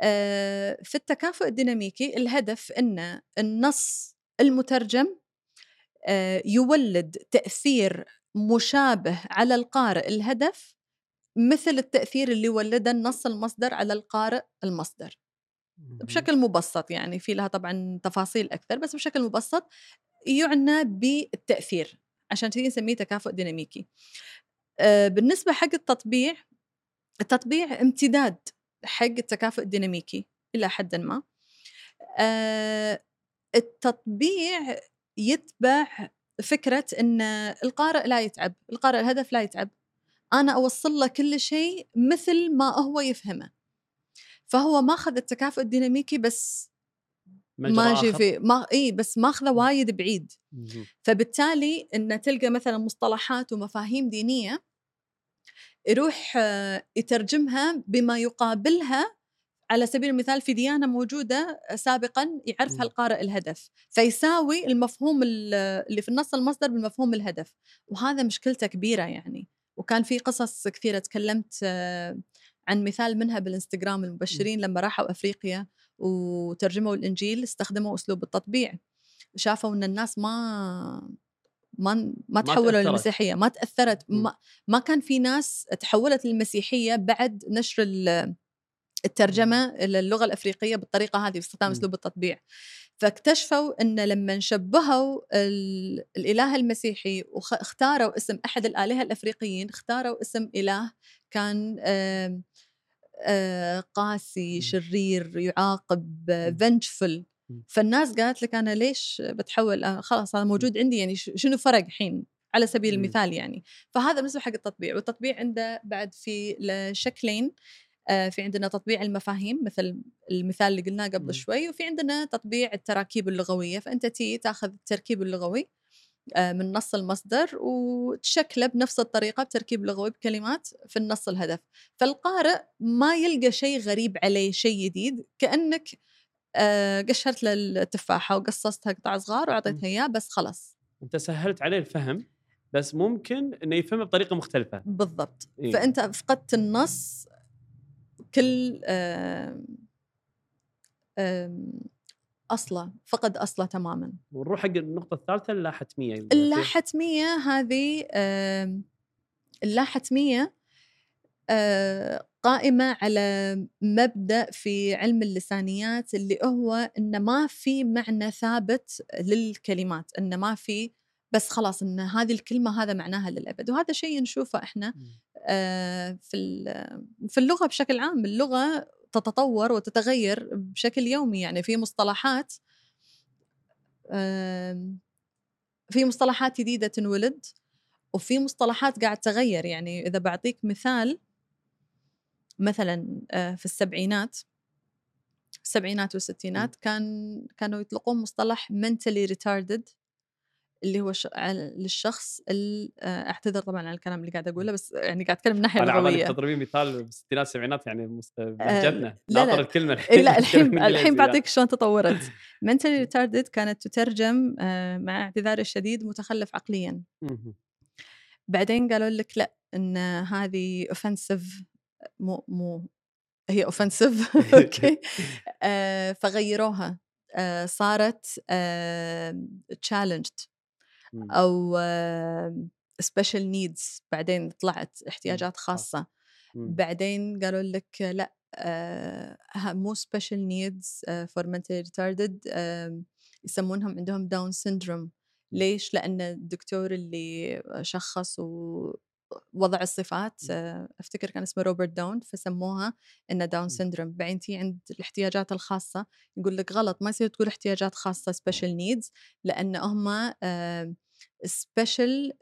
آه، في التكافؤ الديناميكي الهدف أن النص المترجم آه، يولد تأثير مشابه على القارئ الهدف مثل التأثير اللي ولده النص المصدر على القارئ المصدر. بشكل مبسط يعني في لها طبعا تفاصيل أكثر بس بشكل مبسط يعنى بالتأثير عشان كذي نسميه تكافؤ ديناميكي. آه، بالنسبة حق التطبيع التطبيع امتداد حق التكافؤ الديناميكي إلى حد ما. آه، التطبيع يتبع فكرة أن القارئ لا يتعب القارئ الهدف لا يتعب. أنا أوصل له كل شيء مثل ما هو يفهمه. فهو ماخذ التكافؤ الديناميكي بس ماشي. في ما إي بس ماخذه وايد بعيد. فبالتالي إن تلقى مثلا مصطلحات ومفاهيم دينية يروح آه، يترجمها بما يقابلها على سبيل المثال في ديانة موجودة سابقا يعرفها. القارئ الهدف فيساوي المفهوم ال- اللي في النص المصدر بالمفهوم الهدف وهذا مشكلته كبيرة يعني وكان في قصص كثيرة تكلمت آه، عن مثال منها بالإنستغرام المبشرين لما راحوا أفريقيا وترجموا الإنجيل استخدموا أسلوب التطبيع شافوا إن الناس ما ما ما تحولوا. للمسيحية ما
تأثرت.
ما, ما كان في ناس تحولت للمسيحية بعد نشر ال- الترجمة إلى اللغة الأفريقية بالطريقة هذه باستخدام. أسلوب التطبيع فاكتشفوا إن لما شبهوا ال- الإله المسيحي واختاروا اسم أحد الآلهة الأفريقيين اختاروا اسم إله كان آه، قاسي. شرير يعاقب. فنجفل. فالناس قالت لك أنا ليش بتحول؟ آه، خلاص هذا موجود عندي يعني شنو فرق الحين على سبيل. المثال يعني. فهذا بالنسبة حق التطبيع والتطبيع عنده بعد في شكلين آه، في عندنا تطبيع المفاهيم مثل المثال اللي قلناه قبل. شوي وفي عندنا تطبيع التراكيب اللغوية. فأنت تي تاخذ التركيب اللغوي آه، من نص المصدر وتشكله بنفس الطريقة بتركيب لغوي بكلمات في النص الهدف. فالقارئ ما يلقى شيء غريب عليه شيء جديد كأنك قشرت له التفاحة وقصصتها قطع صغار واعطيتها إياه بس خلاص.
أنت سهلت عليه الفهم بس ممكن إنه يفهمه بطريقة مختلفة.
بالضبط.
إيه.
فأنت فقدت النص كل آم، آم، أصله فقد أصله تماما.
ونروح حق النقطة الثالثة اللا حتميه
اللا حتميه هذه آم، آه، قائمة على مبدأ في علم اللسانيات اللي هو إن ما في معنى ثابت للكلمات إن ما في بس خلاص إن هذه الكلمة هذا معناها للأبد. وهذا شيء نشوفه إحنا آه، في في اللغة بشكل عام. اللغة تتطور وتتغير بشكل يومي. يعني في مصطلحات في مصطلحات جديدة تنولد وفي مصطلحات قاعد تغير. يعني إذا بعطيك مثال مثلا آه، في السبعينات السبعينات والستينات كان كانوا يطلقون مصطلح mentally retarded اللي هو ش... للشخص ال- آه، أعتذر طبعا على الكلام اللي قاعد أقوله بس يعني قاعد أتكلم من
ناحية
لغوية.
تضربين مثال بالستينات السبعينات يعني بلهجتنا
آه، لا، لا.
الكلمة
إيه لا الحين الحين. بعطيك شلون تطورت. mentally retarded كانت تترجم آه، مع اعتذاري الشديد متخلف عقليا. بعدين قالوا لك لا إن هذه اوفنسيف مو مو هي offensive okay. آه، فغيروها. آه، صارت challenged
مم.
أو special needs بعدين طلعت احتياجات.
خاصة.
بعدين قالوا لك لا آه، مو special needs for mentally retarded. آم، يسمونهم عندهم Down syndrome ليش؟ لأن الدكتور اللي شخص ووضع الصفات آه، أفتكر كان اسمه روبرت داون فسموها إنه Down syndrome بعدين تي عند الاحتياجات الخاصة يقول لك غلط ما يصير تقول احتياجات خاصة special needs لأن هم special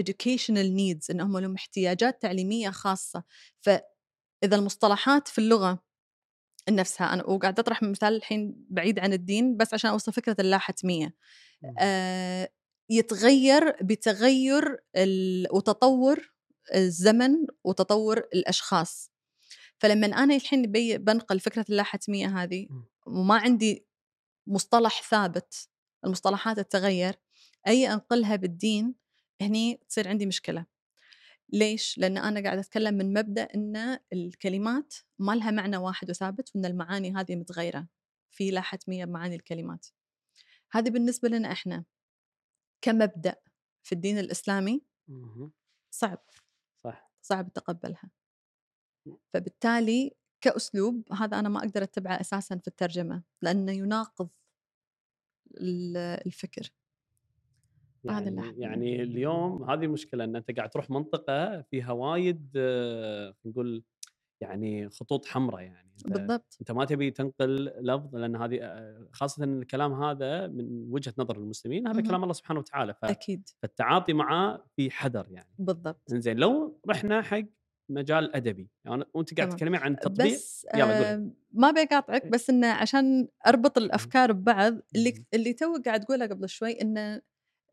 educational needs إن هم لهم احتياجات تعليمية خاصة. فإذا المصطلحات في اللغة نفسها أنا وقاعدة أطرح مثال الحين بعيد عن الدين بس عشان اوصل فكرة اللا حتمية
مم.
آه يتغير بتغير وتطور الزمن وتطور الأشخاص. فلما أنا الحين بنقل فكرة اللا حتميه هذه
مم.
وما عندي مصطلح ثابت المصطلحات تتغير أي أنقلها بالدين هني تصير عندي مشكلة. ليش؟ لأن أنا قاعدة أتكلم من مبدأ أن الكلمات ما لها معنى واحد وثابت وأن المعاني هذه متغيرة. في لا حتمية بمعاني الكلمات. هذه بالنسبة لنا إحنا. كمبدأ في الدين الإسلامي. صعب.
صح.
صعب تقبلها. فبالتالي كأسلوب هذا أنا ما أقدر أتبعه أساسا في الترجمة لأنه يناقض ال- الفكر. هذا اللي
يعني, يعني اليوم هذه المشكلة إن أنت قاعد تروح منطقة فيها وايد آه، نقول يعني خطوط حمراء يعني أنت
بالضبط
أنت ما تبي تنقل لفظ لأن هذه آه، خاصة إن الكلام هذا من وجهة نظر المسلمين هذا. كلام الله سبحانه وتعالى ف-
أكيد
فالتعاطي معاه في حذر يعني
بالضبط
زين لو رحنا حق مجال أدبي يعني وأنت قاعد. تتكلمين عن تطبيق
بس. آه ما بقاطعك بس انه عشان أربط الأفكار ببعض اللي
مهم.
اللي تو قاعد تقوله قبل شوي انه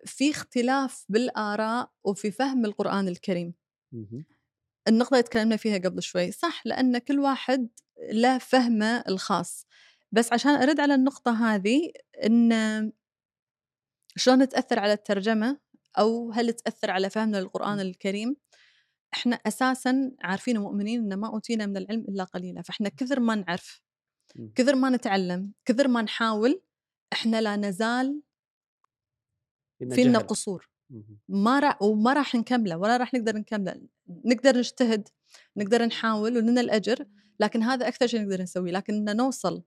في اختلاف بالآراء وفي فهم القرآن الكريم
مهم.
النقطة اللي تكلمنا فيها قبل شوي صح لأن كل واحد له فهمه الخاص بس عشان أرد على النقطة هذه إن شلون تأثر على الترجمة أو هل تأثر على فهمنا للقرآن الكريم إحنا أساسا عارفين ومؤمنين ان ما أوتينا من العلم إلا قليلا فإحنا كثر ما نعرف. كثر ما نتعلم كثر ما نحاول إحنا لا نزال فينا. قصور. ما راح وما راح نكمله ولا راح نقدر نكمله نقدر نجتهد نقدر نحاول ولنا الأجر لكن هذا أكثر شيء نقدر نسويه لكن نوصل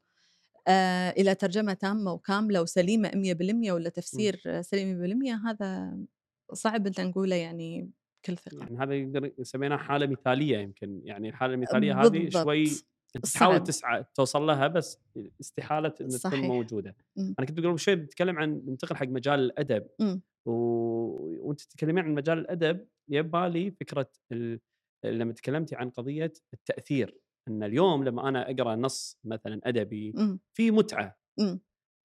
آه إلى ترجمة تامة وكاملة وسليمة 100% ولا تفسير سليم 100% هذا صعب إن نقوله يعني بكل ثقة.
يعني هذا يقدر يسمينها حالة مثالية يمكن يعني الحالة المثالية هذه. شوي انت تحاول. تسعى توصل لها بس استحالة إن تكون. موجودة
مم.
أنا كنت قبل شوي بتكلم عن ننتقل حق مجال الأدب
مم.
و... وأنت تتكلمين عن مجال الأدب يبالي فكرة ال... لما تكلمتي عن قضية التأثير إن اليوم لما أنا أقرأ نص مثلا أدبي
مم.
في متعة
مم.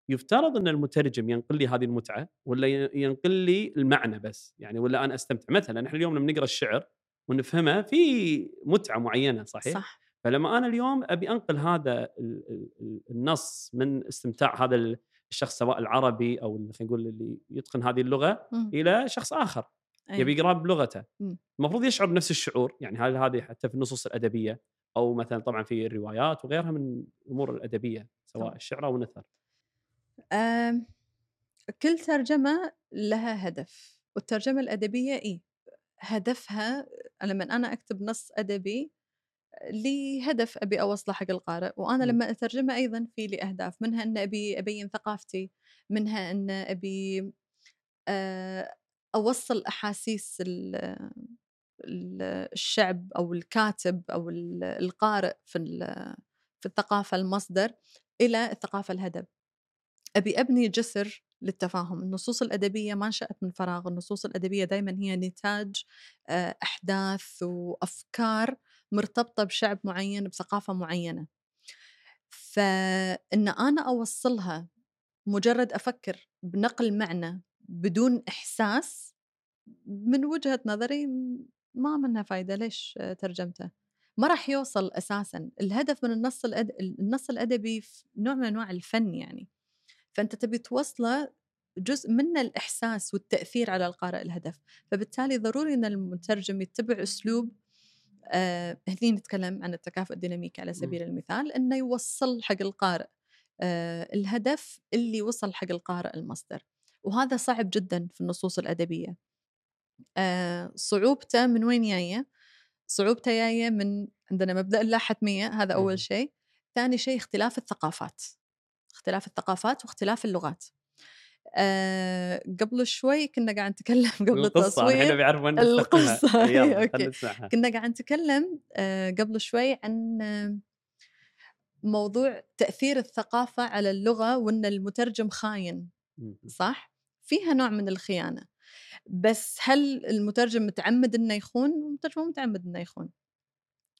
يفترض إن المترجم ينقل لي هذه المتعة ولا ينقل لي المعنى بس يعني ولا أنا أستمتع مثلا إحنا اليوم لما نقرأ الشعر ونفهمه في متعة معينة صحيح
صح
فلما أنا اليوم أبي أنقل هذا ال- ال- ال- النص من استمتاع هذا ال- الشخص سواء العربي أو خلينا نقول اللي يتقن هذه اللغة
مم.
إلى شخص آخر
أي.
يبي يقراه بلغته
مم.
المفروض يشعر بنفس الشعور يعني هل هذه حتى في النصوص الأدبية أو مثلا طبعا في الروايات وغيرها من الأمور الأدبية سواء. الشعر أو النثر
آمم، كل ترجمة لها هدف، والترجمة الأدبية إيه، هدفها لمّا أنا أكتب نص أدبي لي هدف أبي أوصله حق القارئ،
إمم.
لمّا أترجمه أيضًا في لي أهداف، منها إن أبي أبيّن ثقافتي، منها آآ، أوصّل أحاسيس ال ال الشعب أو الكاتب ال القارئ في في الثقافة المصدر إلى الثقافة الهدف. أبي أبني جسر للتفاهم، النصوص الأدبية ما نشأت من فراغ، النصوص الأدبية دايمًا هي نتاج آآ أحداث وأفكار مرتبطة بشعب معين، بثقافة معينة. فإن أنا أوصّلها مجرد أفكر بنقل معنى بدون إحساس، من وجهة نظري ما منها فايدة، ليش ترجمته؟ ما راح يوصل أساسًا، الهدف من النص الأد النص الأدبي ف نوع من أنواع الفن يعني. فأنت تبي توصله جزء منه الإحساس والتأثير على القارئ الهدف فبالتالي ضروري أن المترجم يتبع أسلوب آه هني نتكلم عن التكافؤ الديناميكي على سبيل المثال أنه يوصل حق القارئ آه الهدف اللي وصل حق القارئ المصدر وهذا صعب جدا في النصوص الأدبية. آه صعوبته من وين جاية؟ صعوبته جاية من عندنا مبدأ اللاحتمية هذا
مم.
أول شيء. ثاني شيء اختلاف الثقافات. اختلاف الثقافات واختلاف اللغات. آه قبل شوي كنا قاعد نتكلم قبل التصوير
بيعرف وين
القصة
يلا
أوكي. كنا قاعد نتكلم آه قبل شوي عن موضوع تأثير الثقافة على اللغة وأن المترجم خاين. صح؟ فيها نوع من الخيانة بس هل المترجم متعمد إنه يخون؟ المترجم مو متعمد إنه يخون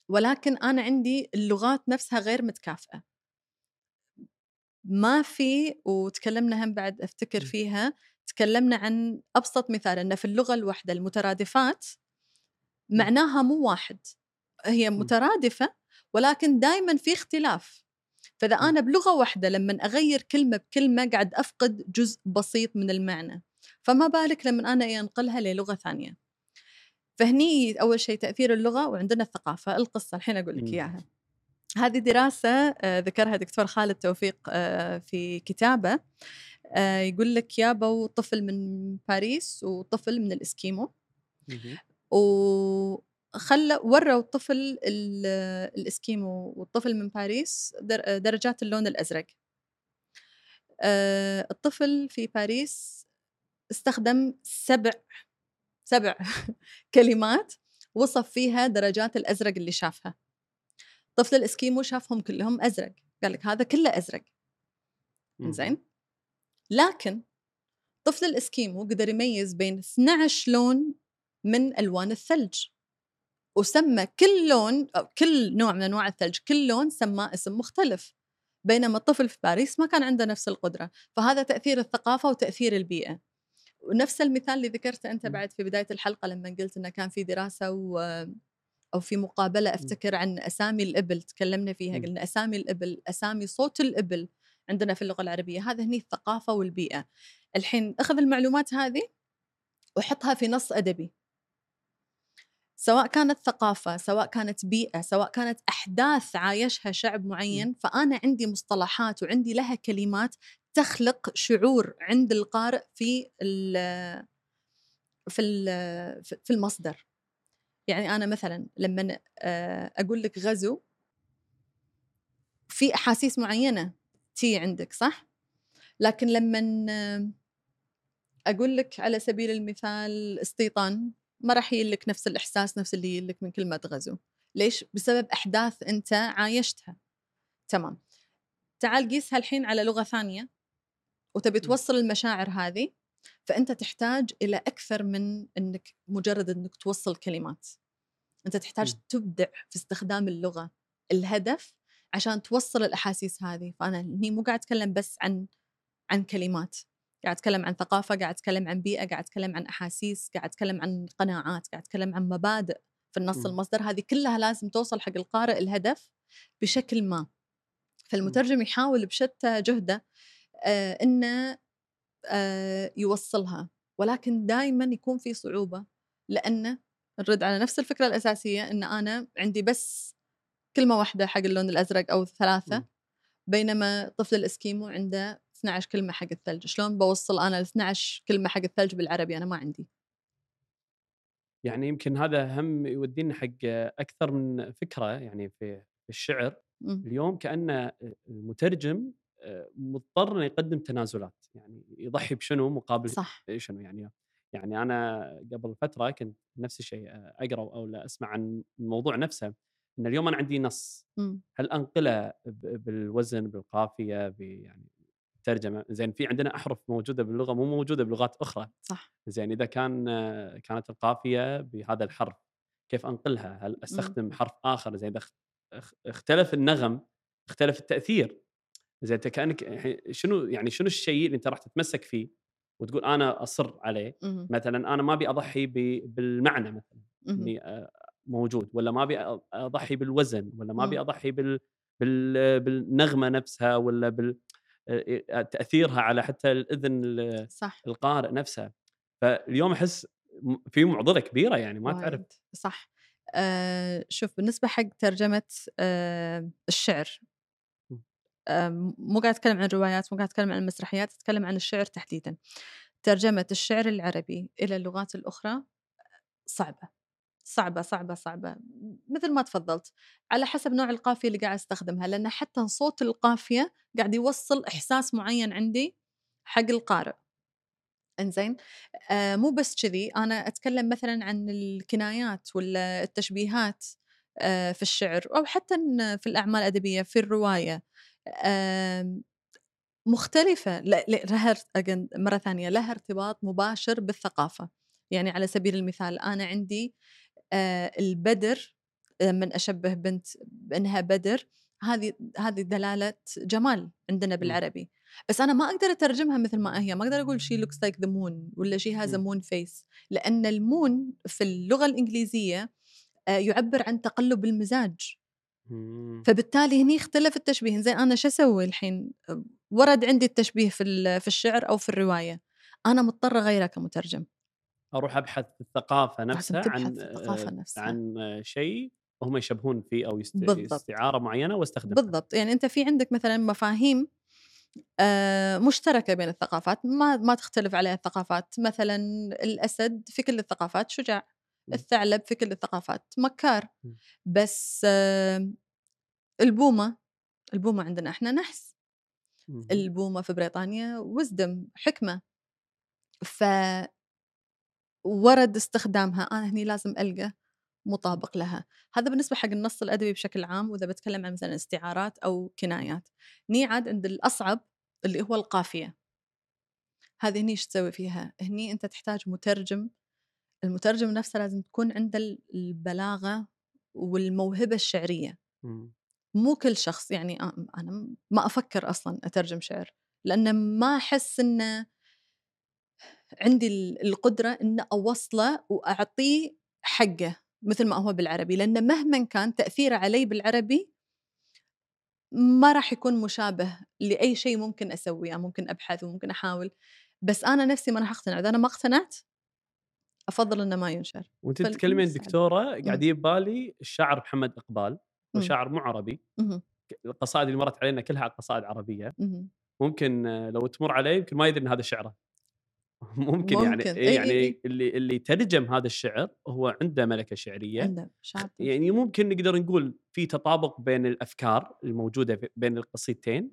ولكن أنا عندي اللغات نفسها غير متكافئة ما في وتكلمنا هم بعد أفتكر
م.
فيها تكلمنا عن أبسط مثال ان في اللغة الواحدة المترادفات معناها مو واحد هي مترادفة ولكن دائما في اختلاف فإذا
م.
أنا بلغة واحدة لما أغير كلمة بكلمة قاعد أفقد جزء بسيط من المعنى فما بالك لما أنا أنقلها للغة ثانية فهني أول شيء تأثير اللغة وعندنا الثقافة القصة الحين أقول لك
م.
هذه دراسة آه، ذكرها دكتور خالد توفيق آه، في كتابه آه، يقول لك يابوا طفل من باريس وطفل من الإسكيمو. وخلى وروا الطفل ال- الإسكيمو والطفل من باريس در- درجات اللون الأزرق. آه، الطفل في باريس استخدم سبع سبع كلمات وصف فيها درجات الأزرق اللي شافها. طفل الإسكيمو شافهم كلهم أزرق قال لك هذا كله
أزرق.
زين لكن طفل الإسكيمو قدر يميز بين 12 لون من ألوان الثلج وسمى كل لون أو كل نوع من أنواع الثلج كل لون سماه اسم مختلف بينما الطفل في باريس ما كان عنده نفس القدرة فهذا تأثير الثقافة وتأثير البيئة ونفس المثال اللي ذكرته
أنت.
بعد في بداية الحلقة لما قلت إنه كان في دراسة و أو في مقابلة أفتكر عن أسامي الإبل تكلمنا فيها
م.
قلنا أسامي الإبل أسامي صوت الإبل عندنا في اللغة العربية هذا هني الثقافة والبيئة. الحين أخذ المعلومات هذه وحطها في نص أدبي. سواء كانت ثقافة سواء كانت بيئة سواء كانت أحداث عايشها شعب معين فأنا عندي مصطلحات وعندي لها كلمات تخلق شعور عند القارئ في ال في ال في المصدر. يعني أنا مثلا لما آه، أقول لك غزو في أحاسيس معينة تي عندك صح؟ لكن لما آه، أقول لك على سبيل المثال استيطان ما راح يلك نفس الإحساس نفس اللي يلك من كلمة غزو. ليش؟ بسبب أحداث أنت عايشتها. تمام. تعال قيسها الحين على لغة ثانية وتبي توصل المشاعر هذه فأنت تحتاج إلى أكثر من أنك مجرد أنك توصل كلمات. أنت تحتاج
م.
تبدع في استخدام اللغة الهدف عشان توصل الأحاسيس هذه. فأنا هني مو قاعد أتكلم بس عن عن كلمات قاعد أتكلم عن ثقافة قاعد أتكلم عن بيئة قاعد أتكلم عن أحاسيس قاعد أتكلم عن قناعات قاعد أتكلم عن مبادئ في النص
م.
المصدر. هذه كلها لازم توصل حق القارئ الهدف بشكل ما. فالمترجم يحاول بشتى جهده آه إنه آه يوصلها. ولكن دائما يكون في صعوبة لأنه نرد على نفس الفكرة الأساسية إن أنا عندي بس كلمة واحدة حق اللون الأزرق أو
ثلاثة.
بينما طفل الإسكيمو عنده 12 كلمة حق الثلج. شلون بوصل أنا ال 12 كلمة حق الثلج بالعربي؟ أنا ما عندي.
يعني يمكن هذا هم يودينا حق أكثر من فكرة يعني في الشعر. اليوم كأن المترجم آه، مضطر إنه يقدم تنازلات. يعني يضحي بشنو مقابل
صح.
شنو يعني. يعني أنا قبل فترة كنت نفس الشيء آه، أقرأ أو لا أسمع عن الموضوع نفسه إن اليوم أنا عندي نص.
مم.
هل انقله بالوزن بالقافية يعني ترجمة زين في عندنا أحرف موجودة باللغة مو موجودة بلغات أخرى.
صح.
زين إذا كان آه، كانت القافية بهذا الحرف كيف أنقلها؟ هل أستخدم حرف آخر؟ زين إذا اخ- اخ- اختلف النغم اختلف التأثير. زين أنت كأنك شنو يعني شنو الشيء اللي أنت راح تتمسك فيه؟ وتقول أنا أصر عليه
مم.
مثلا أنا ما أبي أضحي بالمعنى مثلا. إني آه، موجود ولا ما أبي أضحي بالوزن ولا ما
أبي.
أضحي بال بال بالنغمة نفسها ولا بال آه، تأثيرها على حتى الإذن ال-
صح
القارئ نفسه فاليوم أحس في معضلة كبيرة يعني ما تعرف
وايد. صح آه شوف بالنسبة حق ترجمة آه الشعر. آه مو قاعد أتكلم عن الروايات مو قاعد أتكلم عن المسرحيات أتكلم عن الشعر تحديدا. ترجمة الشعر العربي إلى اللغات الأخرى صعبة صعبة صعبة صعبة. مثل ما تفضلت على حسب نوع القافية اللي قاعد أستخدمها لأن حتى صوت القافية قاعد يوصل إحساس معين عندي حق القارئ. إنزين؟ آه مو بس كذي أنا أتكلم مثلا عن الكنايات ولا التشبيهات آه في الشعر أو حتى في الأعمال الأدبية في الرواية. لا لا- لها مرة ثانية لها ارتباط مباشر بالثقافة. يعني على سبيل المثال أنا عندي آه البدر آه، من أشبه بنت بأنها بدر هذه هذه دلالة جمال عندنا بالعربي. بس أنا ما أقدر أترجمها مثل ما هي ما أقدر أقول she looks like the moon ولا she has
مم.
moon face لأن ال moon في اللغة الإنجليزية آه، يعبر عن تقلب المزاج. فبالتالي هني اختلف التشبيه. زين أنا شو أسوي الحين؟ ورد عندي التشبيه في في الشعر أو في الرواية. أنا مضطرة اغيره كمترجم.
أروح أبحث في الثقافة نفسها عن
الثقافة نفسها.
عن شيء هم يشبهون فيه أو يست...
بالضبط.
استعارة معينة واستخدمها.
بالضبط. يعني أنت في عندك مثلا مفاهيم آه، مشتركة بين الثقافات ما ما تختلف عليها الثقافات. مثلا الأسد في كل الثقافات شجاع. الثعلب في كل الثقافات مكار. بس آه، البومة البومة عندنا إحنا نحس. البومة في بريطانيا وزدم حكمة. ف ورد استخدامها أنا هني لازم ألقى مطابق لها. هذا بالنسبة حق النص الأدبي بشكل عام وإذا بتكلم عن مثلا استعارات أو كنايات. ني عاد عند الأصعب اللي هو القافية. هذه هني إيش تسوي فيها؟ هني أنت تحتاج مترجم المترجم نفسه لازم تكون عنده البلاغة والموهبة
الشعرية.
مو كل شخص يعني أنا ما أفكر أصلا أترجم شعر لأن ما أحس إنه عندي ال- القدرة إن أوصله وأعطيه حقه مثل ما هو بالعربي لأن مهما كان تأثيره علي بالعربي ما راح يكون مشابه لأي شيء ممكن أسويه ممكن أبحث وممكن أحاول. بس أنا نفسي ما راح أقتنع. إذا أنا ما اقتنعت أفضل إنه ما ينشر وأنت
تتكلمين. دكتورة قاعد يجي ببالي الشاعر محمد
إقبال.
وشاعر مو عربي. القصائد اللي مرت علينا كلها قصائد
عربية.
ممكن آه، لو تمر عليه يمكن ما يدري إن هذا شعره ممكن, يعني
ممكن.
إيه
إي-
يعني
إي- إي.
اللي اللي ترجم هذا الشعر هو عنده ملكة شعرية
عنده شاطر
يعني ممكن نقدر نقول في تطابق بين الأفكار الموجودة بين القصيدتين.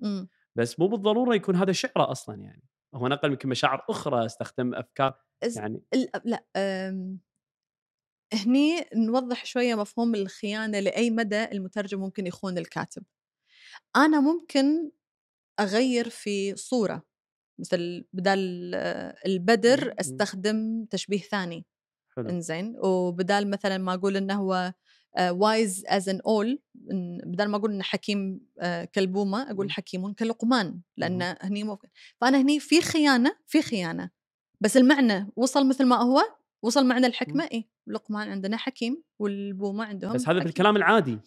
بس مو بالضرورة يكون هذا شعره أصلا يعني هو نقل يمكن مشاعر أخرى أستخدم
أفكار
يعني
لأ أم، هني نوضح شوية مفهوم الخيانة لأي مدى المترجم ممكن يخون الكاتب. أنا ممكن أغير في صورة مثل بدال آه، البدر. أستخدم تشبيه ثاني.
حلو.
إنزين وبدال مثلا ما أقول إنه هو wise as an owl بدل ما أقول انه حكيم آه، كالبومه
أقول.
حكيم كلقمان لأن هني ممكن فأنا هني في خيانة في خيانة بس المعنى وصل مثل ما هو وصل معنى الحكمة اي لقمان عندنا حكيم والبومة عندهم
بس هذا
حكيم.
بالكلام العادي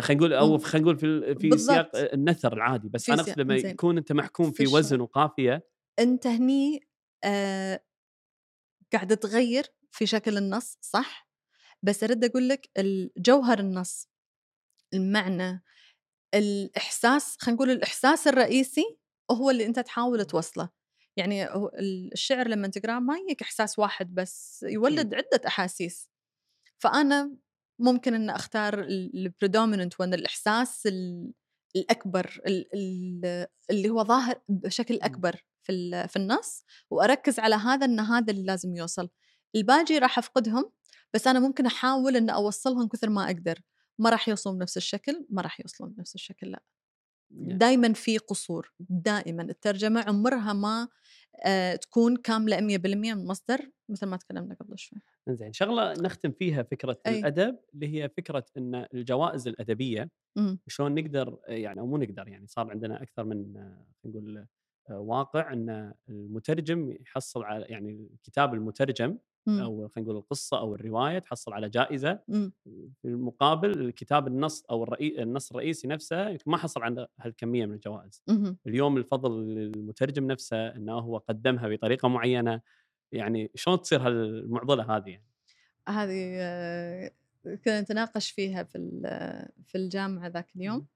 خلينا نقول
أو.
خلينا نقول في في. سياق النثر العادي بس
في أنا
أقصد لما. يكون أنت محكوم
في
في. وزن وقافية
أنت هني آه قاعد تغير في شكل النص صح بس أرد أقول لك الجوهر النص المعنى الإحساس خلينا نقول الإحساس الرئيسي هو اللي أنت تحاول توصله. يعني الشعر لما تقرأه ما يجيك إحساس واحد بس يولد عدة أحاسيس. فأنا ممكن أن أختار البريدوميننت وأن الإحساس الأكبر اللي هو ظاهر بشكل أكبر في في النص وأركز على هذا أن هذا اللي لازم يوصل. الباقي راح أفقدهم بس أنا ممكن أحاول أن أوصلهم كثر ما أقدر. ما راح يوصلون بنفس الشكل ما راح يوصلون بنفس الشكل لأ. دائما في قصور دائما الترجمة عمرها ما آه تكون كاملة 100% من المصدر مثل ما تكلمنا قبل شوي.
زين شغلة نختم فيها فكرة أي. الأدب اللي هي فكرة إن الجوائز
الأدبية.
شلون نقدر يعني أو مو نقدر يعني صار عندنا أكثر من نقول واقع إن المترجم يحصل على يعني الكتاب المترجم
إمم.
أو خلينا نقول القصة أو الرواية تحصل على
جائزة.
في المقابل الكتاب النص أو الرئي... النص الرئيسي نفسه ما حصل على هالكمية من الجوائز اليوم الفضل للمترجم نفسه إنه هو قدمها بطريقة معينة يعني شلون تصير هالمعضلة هذه يعني؟
هذه آه، كنا نتناقش فيها في في الجامعة ذاك اليوم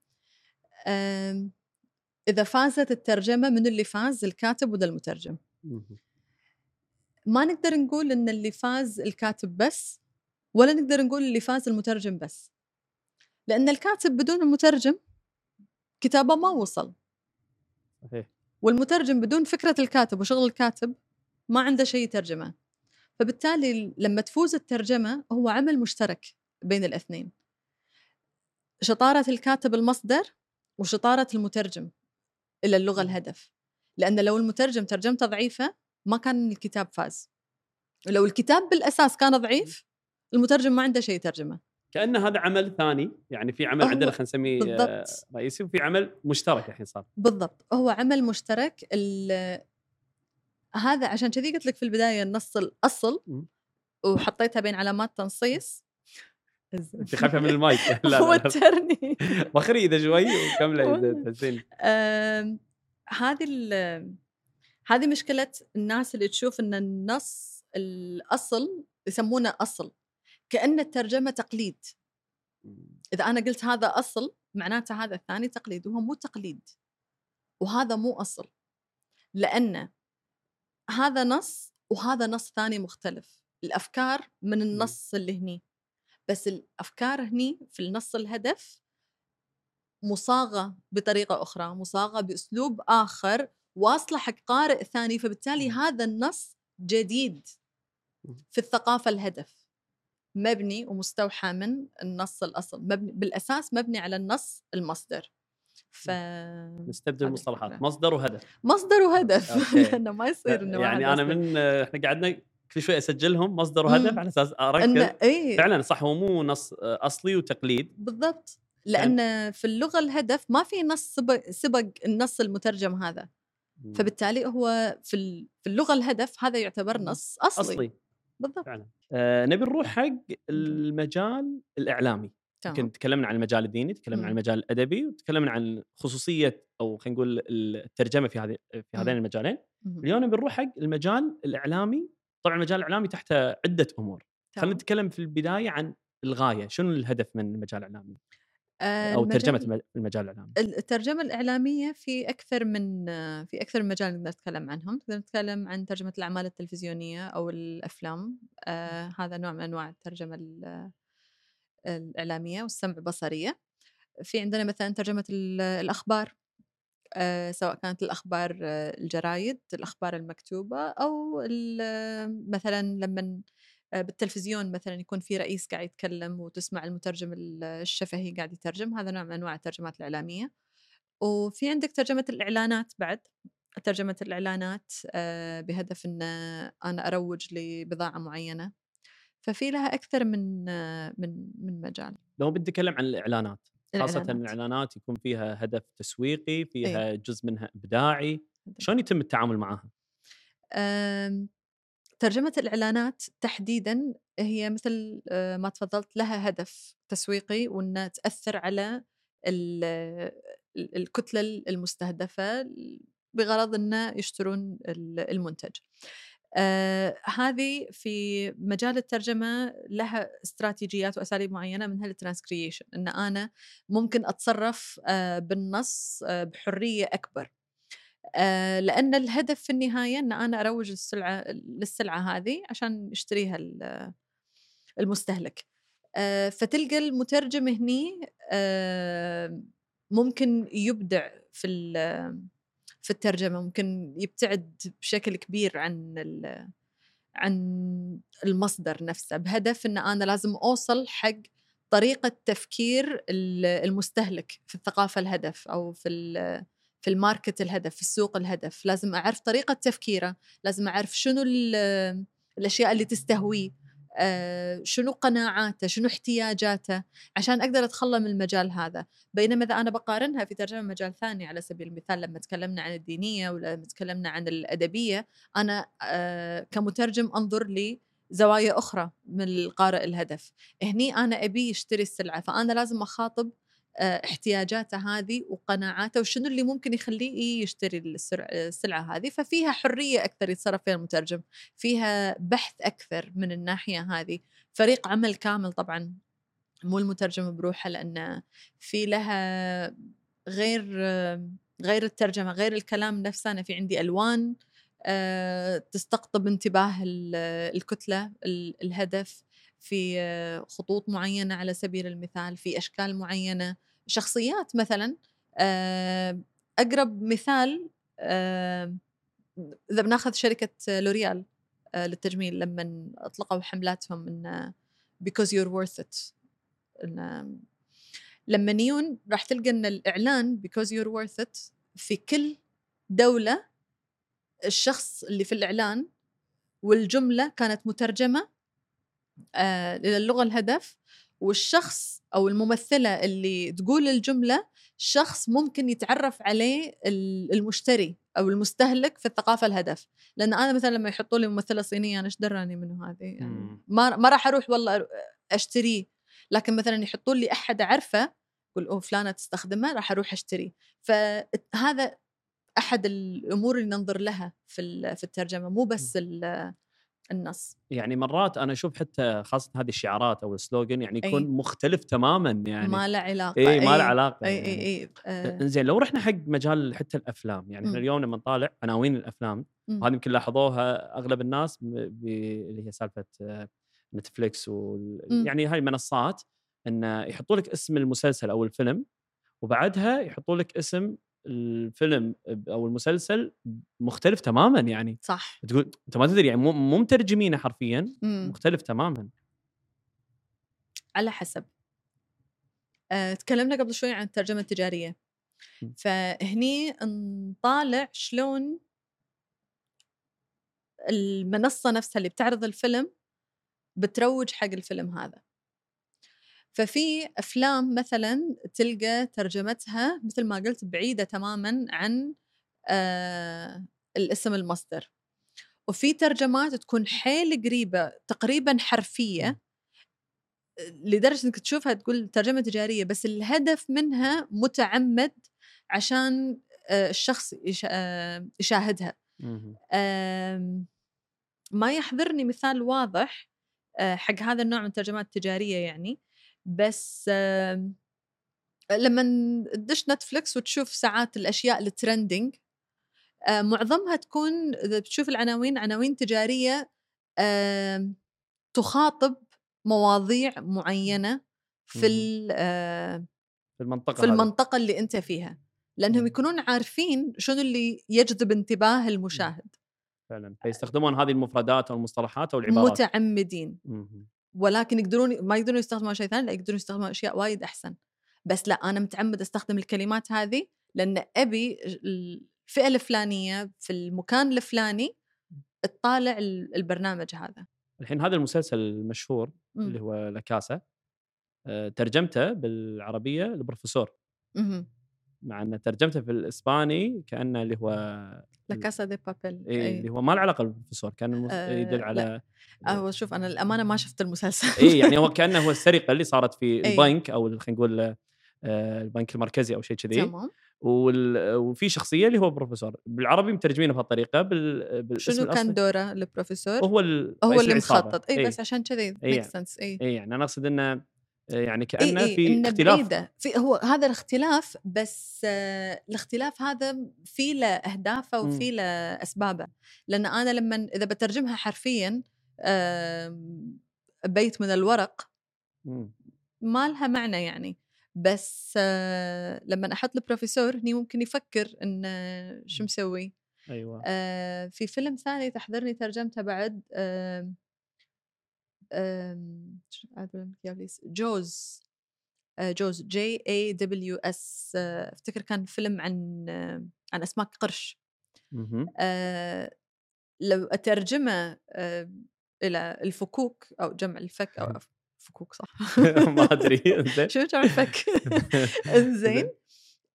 إذا فازت الترجمة من اللي فاز الكاتب ولا المترجم ما نقدر نقول إن اللي فاز الكاتب بس ولا نقدر نقول اللي فاز المترجم بس. لأن الكاتب بدون المترجم كتابه ما وصل.
صحيح.
والمترجم بدون فكرة الكاتب وشغل الكاتب ما عنده شيء يترجمه. فبالتالي لما تفوز الترجمة هو عمل مشترك بين الاثنين. شطارة الكاتب المصدر وشطارة المترجم إلى اللغة الهدف. لأن لو المترجم ترجمته ضعيفة ما كان الكتاب فاز. ولو الكتاب بالأساس كان ضعيف المترجم ما عنده شيء يترجمه.
كأن هذا عمل ثاني يعني في عمل عندنا خلينا نسميه بالضبط. رئيسي وفي عمل مشترك الحين صار.
بالضبط. هو عمل مشترك هذا عشان كذي قلت لك في البداية النص الاصل وحطيتها بين علامات تنصيص.
أنت خايفة من المايك؟
لا وترني
وخري إذا شوي وكملي إذا
هذه هذه مشكلة الناس اللي تشوف إن النص الأصل يسمونه أصل كان الترجمه تقليد. إذا أنا قلت هذا أصل معناته هذا الثاني تقليد وهو مو تقليد وهذا مو أصل. لأن هذا نص وهذا نص ثاني مختلف. الأفكار من النص اللي هني. بس الأفكار هني في النص الهدف مصاغة بطريقة أخرى مصاغة بأسلوب آخر واصلة حق قارئ ثاني فبالتالي هذا النص جديد في الثقافة الهدف. مبني ومستوحى من النص الأصل مبني بالأساس مبني على النص المصدر. ف
نستبدل المصطلحات مصدر وهدف.
مصدر وهدف. لأنه ما يصير إنه
يعني أنا من إحنا قعدنا كل شوي أسجلهم مصدر وهدف على أساس أركز.
إيه؟
فعلا صح هو مو نص أصلي وتقليد.
بالضبط. لأن في اللغة الهدف ما في نص سبق, سبق النص المترجم هذا. فبالتالي هو في في اللغة الهدف هذا يعتبر نص أصلي.
أصلي.
بالضبط.
فعلا. آه نبي نروح حق المجال الإعلامي. يمكن تكلمنا عن المجال الديني تكلمنا عن المجال الأدبي وتكلمنا عن خصوصية أو خلينا نقول الترجمة في هذه في هذين المجالين. اليوم بنروح حق المجال الإعلامي. طبعا المجال الإعلامي تحت عدة أمور. خلينا نتكلم في البداية عن الغاية. شنو الهدف من المجال الاعلامي
آه،
أو ترجمة المجال الإعلامي.
الترجمة الإعلامية في أكثر من في أكثر من مجال نقدر نتكلم عنهم. نقدر نتكلم عن ترجمة الأعمال التلفزيونية أو الأفلام. آه هذا نوع من أنواع الترجمة الإعلامية والسمع بصرية. في عندنا مثلا ترجمة الأخبار. آه، سواء كانت الأخبار آه، الجرايد الأخبار المكتوبة أو مثلا لما بالتلفزيون مثلا يكون في رئيس قاعد يتكلم وتسمع المترجم الشفهي قاعد يترجم هذا نوع من أنواع الترجمات الإعلامية وفي عندك ترجمة الإعلانات بعد ترجمة الإعلانات بهدف أن أنا أروج لبضاعة معينة ففي لها أكثر من من من مجال
لو بدي أتكلم عن الإعلانات خاصة الإعلانات. الإعلانات يكون فيها هدف تسويقي، فيها أيه. جزء منها إبداعي، شلون يتم التعامل معها؟
ترجمة الإعلانات تحديدا هي مثل آه، ما تفضلت لها هدف تسويقي وأنها تأثر على الكتلة المستهدفة بغرض أنه يشترون المنتج. آه هذه في مجال الترجمة لها استراتيجيات وأساليب معينة منها الترانسكريشن أن أنا ممكن أتصرف آه بالنص آه بحرية أكبر. آه لأن الهدف في النهاية أن أنا أروج السلعة للسلعة هذه عشان يشتريها المستهلك. آه فتلقى المترجم هني آه ممكن يبدع في في الترجمة ممكن يبتعد بشكل كبير عن عن المصدر نفسه بهدف إن أنا لازم أوصل حق طريقة تفكير المستهلك في الثقافة الهدف أو في في الماركت الهدف في السوق الهدف. لازم أعرف طريقة تفكيره لازم أعرف شنو الأشياء اللي تستهويه آه، شنو قناعاته شنو احتياجاته عشان أقدر أتخلى من المجال هذا. بينما إذا أنا بقارنها في ترجمة مجال ثاني على سبيل المثال لما تكلمنا عن الدينية ولا تكلمنا عن الأدبية أنا آه، كمترجم أنظر لي زوايا أخرى من القارئ الهدف. هني أنا أبي يشتري السلعة فأنا لازم أخاطب احتياجاته هذه وقناعاته وشنو اللي ممكن يخليه يشتري السلعة هذه. ففيها حرية أكثر يتصرف فيها المترجم فيها بحث أكثر من الناحية هذه. فريق عمل كامل طبعا مو المترجم بروحه لأن في لها غير غير الترجمة غير الكلام نفسه. أنا في عندي ألوان آه، تستقطب انتباه الكتلة الهدف. في خطوط معينة على سبيل المثال في أشكال معينة. شخصيات مثلا آه، أقرب مثال آه، إذا بناخذ شركة لوريال آه، للتجميل لما أطلقوا حملاتهم من because you're worth it. لما نيون راح تلقى إن الإعلان because you're worth it في كل دولة الشخص اللي في الإعلان والجملة كانت مترجمة آه للغه الهدف. والشخص أو الممثلة اللي تقول الجملة شخص ممكن يتعرف عليه المشتري أو المستهلك في الثقافة الهدف. لأن أنا مثلا لما يحطوا لي ممثلة صينية أنا إيش دراني منه هذه؟ يعني ما ما راح أروح والله أشتريه. لكن مثلا يحطوا لي أحد اعرفه يقول أوه فلانة تستخدمه راح أروح اشتري فهذا أحد الأمور اللي ننظر لها في في الترجمة. مو بس النص.
يعني مرات أنا أشوف حتى خاصة هذه الشعارات أو ال slogan يعني يكون أي. مختلف تماما يعني.
ما له علاقة.
اي ما له علاقة
إي يعني. إي إي
آه. زين لو رحنا حق مجال حتى الأفلام يعني إحنا اليوم لما نطالع عناوين الأفلام وهذه يمكن لاحظوها أغلب الناس اللي هي سالفة نتفليكس و يعني هاي المنصات انه يحطوا لك اسم المسلسل أو الفيلم وبعدها يحطوا لك اسم الفيلم أو المسلسل مختلف تماما يعني.
صح.
تقول أنت ما تدري يعني مو مترجمينه حرفيا مم. مختلف تماما.
على حسب. أه، تكلمنا قبل شوي عن الترجمة التجارية. فهني نطالع شلون المنصة نفسها اللي بتعرض الفيلم بتروج حق الفيلم هذا. ففي أفلام مثلا تلقى ترجمتها مثل ما قلت بعيدة تماما عن آه الاسم المصدر. وفي ترجمات تكون حيل قريبة تقريبا حرفية لدرجة إنك تشوفها تقول ترجمة تجارية بس الهدف منها متعمد عشان آه الشخص آه يشاهدها. ما يحضرني مثال واضح آه، حق هذا النوع من الترجمات التجارية يعني. بس لما تدش نتفلكس وتشوف ساعات الأشياء الترندنج آه، معظمها تكون إذا بتشوف العناوين عناوين تجارية تخاطب مواضيع معينة في
في المنطقة
في المنطقة اللي أنت فيها لأنهم يكونون عارفين شنو اللي يجذب انتباه المشاهد.
فعلا. فيستخدمون هذه المفردات أو المصطلحات أو العبارات
متعمدين ولكن يقدرون ما يقدرون يستخدموا شيء ثاني لا يقدرون يستخدموا أشياء وايد أحسن. بس لا أنا متعمد أستخدم الكلمات هذه لأن أبي الفئة الفلانية في المكان الفلاني تطالع البرنامج هذا.
الحين هذا المسلسل المشهور م. اللي هو لاكاسا آه، ترجمته بالعربية البروفيسور مع ان ترجمته في الإسباني كأنه اللي هو
لا كاسا دي بابيل
إيه اللي هو ما له علاقة بالبروفيسور كان المس... آه يدل على
هو شوف أنا الأمانة ما شفت المسلسل.
اي يعني هو كأنه هو السرقة اللي صارت في البنك أو خلينا نقول آه البنك المركزي أو شيء كذي.
تمام.
وال... وفي شخصية اللي هو بروفيسور. بالعربي مترجمينه بهالطريقة بال... بالاسم
شنو كان دوره البروفيسور؟
هو ال...
هو اللي
العصابة.
مخطط. اي
إيه.
بس عشان كذي
إيه make.
sense اي
يعني أنا أقصد إنه آه، يعني كأنه
إي
في اختلاف
بعيدة. في هو هذا الاختلاف بس آه الاختلاف هذا في له
أهدافه.
وفي له أسبابه لأن أنا لما إذا بترجمها حرفيا آه بيت من الورق
مم.
ما لها معنى يعني بس آه لما أحط البروفيسور هني ممكن يفكر إن آه، شو مسوي
أيوه
آه في فيلم ثاني تحضرني ترجمته بعد آه آم، شو- أعوذ بالله من الكيابليس. جوز. آه، جوز جي اي دبليو اس أفتكر كان فيلم عن عن اسماك قرش. آه، لو أترجمه إلى الفكوك أو جمع الفك أو فكوك صح؟
ما أدري.
شو جمع الفك؟ زين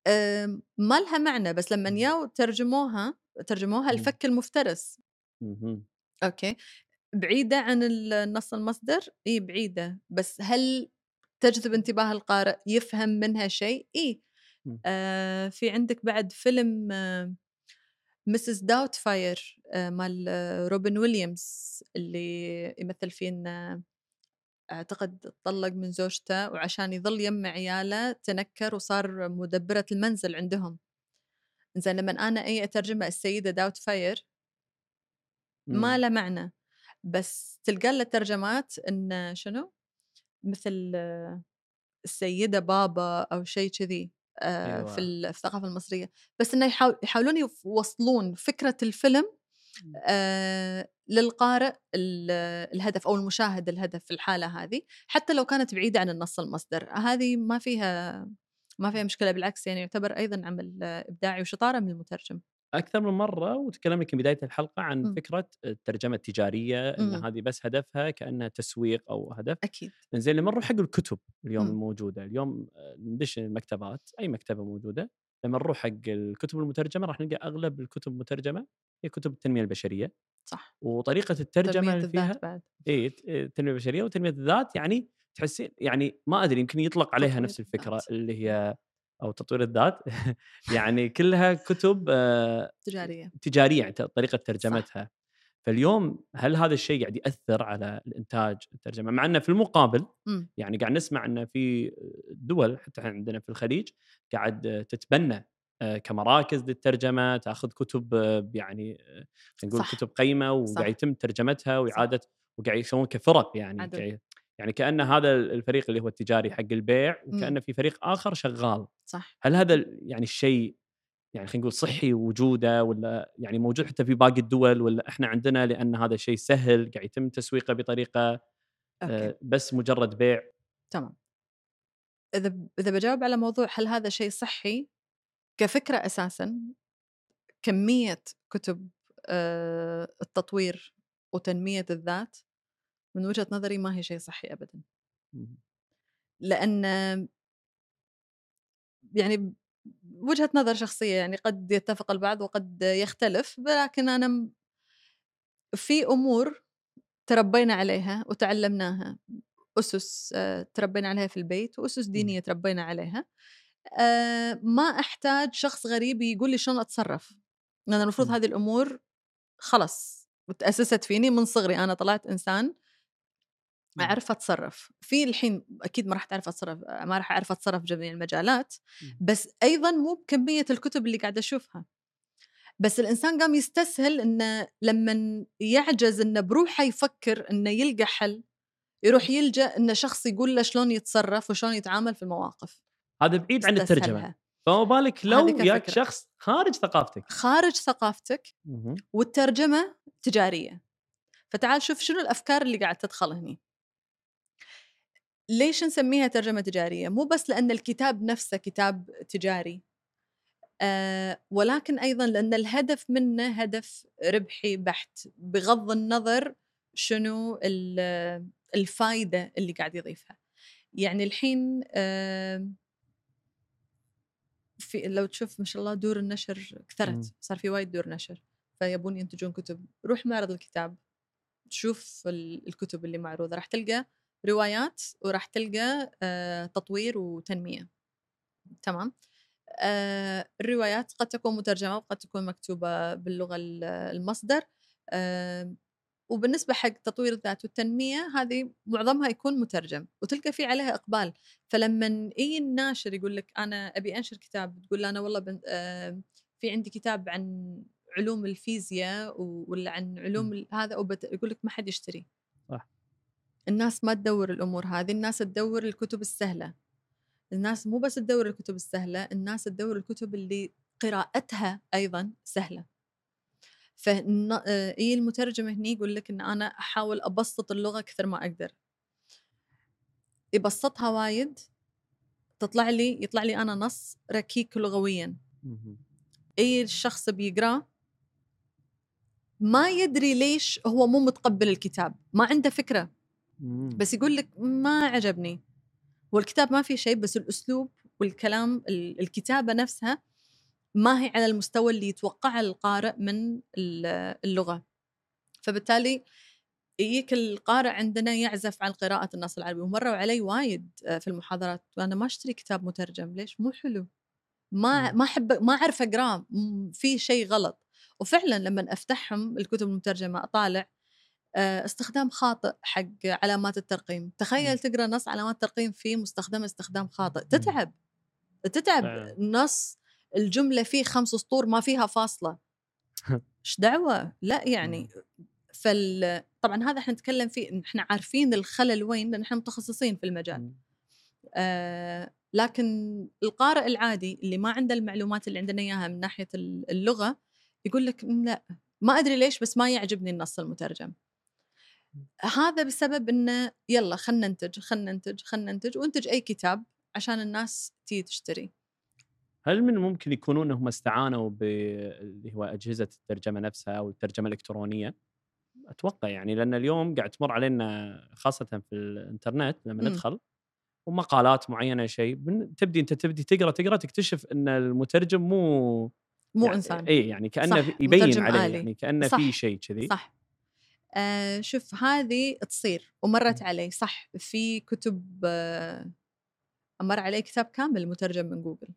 آم، ما لها معنى بس لما ياو ترجموها ترجموها. الفك المفترس. أوكي. بعيدة عن النص المصدر؟ اي بعيدة. بس هل تجذب انتباه القارئ يفهم منها شيء؟ اي. آه في عندك بعد فيلم آه Mrs. Doubtfire آه مال آه روبن ويليامز اللي يمثل فيه انه أعتقد طلق من زوجته وعشان يظل يم عياله تنكر وصار مدبرة المنزل عندهم. زين لما أنا اي أترجمه السيدة داوت فاير ما. له معنى. بس تلقى له ترجمات ان شنو؟ مثل آه، السيدة بابا أو شيء كذي آه،
أيوة.
في ال- في الثقافة المصرية. بس إنه يحاول يحاولون يوصلون فكرة الفيلم آه، للقارئ ال- الهدف أو المشاهد الهدف في الحالة هذه حتى لو كانت بعيدة عن النص المصدر. هذه ما فيها ما فيها مشكلة بالعكس يعني يعتبر أيضا عمل إبداعي وشطارة من المترجم.
أكثر من مرة وتكلمنا يمكن بداية الحلقة عن
مم.
فكرة الترجمة التجارية إن
مم.
هذه بس هدفها كأنها تسويق أو هدف
أكيد
زين لما نروح حق الكتب اليوم
مم.
الموجودة اليوم آه، ندش المكتبات أي مكتبة موجودة لما نروح حق الكتب المترجمة راح نلقى أغلب الكتب المترجمة هي كتب التنمية البشرية
صح
وطريقة
الترجمة
اللي فيها
بعد
إي التنميه البشريه وتنمية الذات يعني تحسين يعني ما أدري يمكن يطلق عليها نفس
الفكرة.
اللي هي أو تطوير الذات يعني كلها كتب آه،
تجارية
تجارية يعني طريقة ترجمتها فاليوم هل هذا الشيء قاعد يأثر على الإنتاج الترجمة مع إنه في المقابل
مم.
يعني قاعد نسمع إنه في دول حتى عندنا في الخليج قاعد تتبنى آه، كمراكز للترجمة تأخذ كتب آه، يعني خلينا نقول
صح.
كتب قيمة وقاعد
صح.
يتم ترجمتها وإعادة وقاعد يسوون كفرق يعني يعني كأن هذا الفريق اللي هو التجاري حق البيع
مم.
وكأنه في فريق آخر شغال.
صح.
هل هذا يعني الشيء يعني خلينا نقول صحي وجوده ولا يعني موجود حتى في باقي الدول ولا إحنا عندنا لأن هذا الشيء سهل قاعد يتم تسويقه بطريقة
أوكي.
آه، بس مجرد بيع؟
تمام. إذا إذا بجاوب على موضوع هل هذا شيء صحي كفكرة أساسا كمية كتب آه، التطوير وتنمية الذات من وجهة نظري ما هي شيء صحي ابدا. لأن يعني وجهة نظر شخصية يعني قد يتفق البعض وقد يختلف لكن أنا في أمور تربينا عليها وتعلمناها أسس آه، تربينا عليها في البيت وأسس دينية تربينا عليها. آه، ما أحتاج شخص غريب يقول لي شلون أتصرف. لأن المفروض. هذه الأمور خلاص تاسست فيني من صغري. أنا طلعت إنسان
مم.
أعرف أتصرف في الحين أكيد ما راح تعرف أتصرف ما راح أعرف أتصرف بجميع المجالات
مم.
بس أيضا مو بكمية الكتب اللي قاعدة أشوفها بس الإنسان قام يستسهل إنه لما يعجز إنه بروحه يفكر إنه يلقى حل يروح يلجأ إنه شخص يقول له شلون يتصرف وشلون يتعامل في المواقف
هذا بعيد عن
الترجمة.
فما بالك لو ياك. شخص خارج ثقافتك
خارج ثقافتك. والترجمة تجارية فتعال شوف شنو الأفكار اللي قاعد تدخل هني ليش نسميها ترجمة تجارية؟ مو بس لأن الكتاب نفسه كتاب تجاري. آه ولكن أيضا لأن الهدف منه هدف ربحي بحت. بغض النظر شنو ال- الفائده اللي قاعد يضيفها. يعني الحين آه في لو تشوف ما شاء الله دور النشر. كثرت. صار في وايد دور نشر. فيبون ينتجون كتب. روح معرض الكتاب. شوف ال- الكتب اللي معروضة. راح تلقى روايات وراح تلقى آه، تطوير وتنمية. تمام؟ آه الروايات قد تكون مترجمة وقد تكون مكتوبة باللغة ال- المصدر. آه وبالنسبة حق تطوير الذات والتنمية هذه معظمها يكون مترجم وتلقى في عليها إقبال. فلما اي الناشر يقول لك أنا أبي أنشر كتاب تقول له أنا والله بن... آه في عندي كتاب عن علوم الفيزياء ولا عن علوم هذا وبت... يقول لك ما حد يشتري
صح.
الناس ما تدور الأمور هذه الناس تدور الكتب السهلة الناس مو بس تدور الكتب السهلة الناس تدور الكتب اللي قراءتها أيضا سهلة فإي المترجم هني يقول لك إن أنا أحاول أبسط اللغة كثر ما أقدر يبسطها وايد تطلع لي يطلع لي أنا نص ركيك لغويا. أي الشخص بيقراه ما يدري ليش هو مو متقبل الكتاب ما عنده فكرة
مم.
بس يقول لك ما عجبني. والكتاب ما فيه شيء بس الأسلوب والكلام ال- الكتابة نفسها ما هي على المستوى اللي يتوقعه القارئ من ال- اللغة. فبالتالي يجيك القارئ عندنا يعزف عن قراءة النص العربي. ومروا علي وايد في المحاضرات. وأنا ما أشتري كتاب مترجم. ليش؟ مو حلو. ما. ما أحب ما أعرف أقرأه. في شيء غلط. وفعلا لما أفتحهم الكتب المترجمة أطالع استخدام خاطئ حق علامات الترقيم. تخيل تقرأ نص علامات ترقيم فيه مستخدم استخدام خاطئ. تتعب تتعب. نص الجملة فيه خمس سطور ما فيها فاصلة. إيش دعوة؟ لا يعني فال طبعا هذا إحنا نتكلم فيه إحنا عارفين الخلل وين لأن إحنا متخصصين في المجال. آه لكن القارئ العادي اللي ما عنده المعلومات اللي عندنا إياها من ناحية اللغة يقول لك "م، لا ما أدري ليش بس ما يعجبني النص المترجم. هذا بسبب إنه يلا خلنا ننتج خلنا ننتج خلنا ننتج وانتج أي كتاب عشان الناس تيجي تشتري
هل من الممكن يكونون هم استعانوا باللي هو أجهزة الترجمة نفسها أو الترجمة الإلكترونية؟ أتوقع يعني لأن اليوم قاعد تمر علينا خاصة في الإنترنت لما
مم.
ندخل ومقالات معينة شيء تبدي أنت تبدي تقرأ تقرأ تكتشف إن المترجم مو
مو
يعني
إنسان
اي يعني كأنه
صح،
يبين عليه
آلي.
يعني
كأنه
في شيء كذي
صح آه شوف هذه تصير ومرت علي صح؟ في كتب آه مر علي كتاب كامل مترجم من جوجل.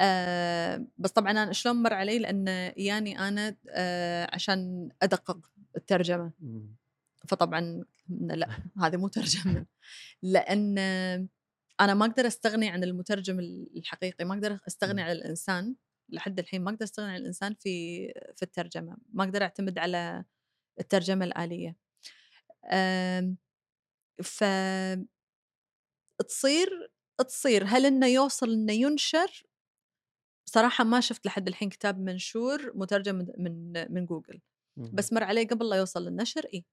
آه بس طبعا أنا شلون مر علي؟ لأن يعني أنا آه عشان أدقق
الترجمة.
فطبعا لا هذه مو ترجمة. لأن أنا ما أقدر أستغني عن المترجم الحقيقي ما أقدر أستغني عن الإنسان. لحد الحين ما أقدر أستغني عن الإنسان في في الترجمة. ما أقدر أعتمد على الترجمة الآلية. آم، ف تصير تصير. هل إنه يوصل إنه ينشر؟ صراحة ما شفت لحد الحين كتاب منشور مترجم من من, جوجل. بس مر علي قبل لا يوصل للنشر إي.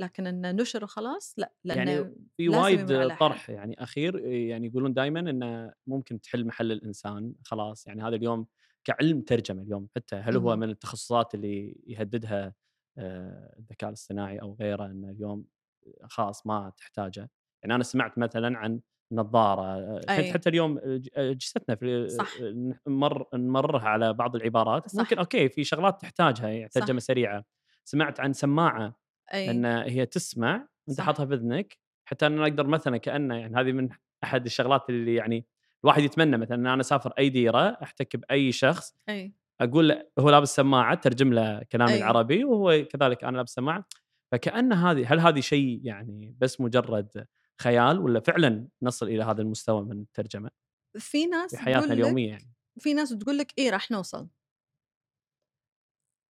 لكن إنه نشر وخلاص لا. لأنه
يعني في وايد طرح يعني أخير يعني يقولون دائما إنه ممكن تحل محل الإنسان خلاص. يعني هذا اليوم كعلم ترجمة اليوم حتى. هل هو. من التخصصات اللي يهددها الذكاء الاصطناعي أو غيره إنه اليوم خلاص ما تحتاجه يعني أنا سمعت مثلا عن نظارة آه، حتى
أي.
حتى اليوم جستنا في
صح.
نمر نمررها على بعض العبارات
صح.
ممكن أوكي في شغلات تحتاجها يعني. ترجمة سريعة سمعت عن سماعة
أي
ان هي تسمع
أنت.
حاطها بإذنك حتى أنا أقدر مثلا كأنه يعني هذه من أحد الشغلات اللي يعني الواحد يتمنى مثلا إن أنا أسافر أي ديرة أحتك بأي شخص أي أقول هو لابس سماعة ترجم له كلامي
أي.
العربي وهو كذلك أنا لابس سماعة. فكأن هذه هل هذه شيء يعني بس مجرد خيال ولا فعلا نصل إلى هذا المستوى من الترجمة؟
في ناس
في حياتنا اليومية يعني.
في ناس تقول لك إيه راح نوصل.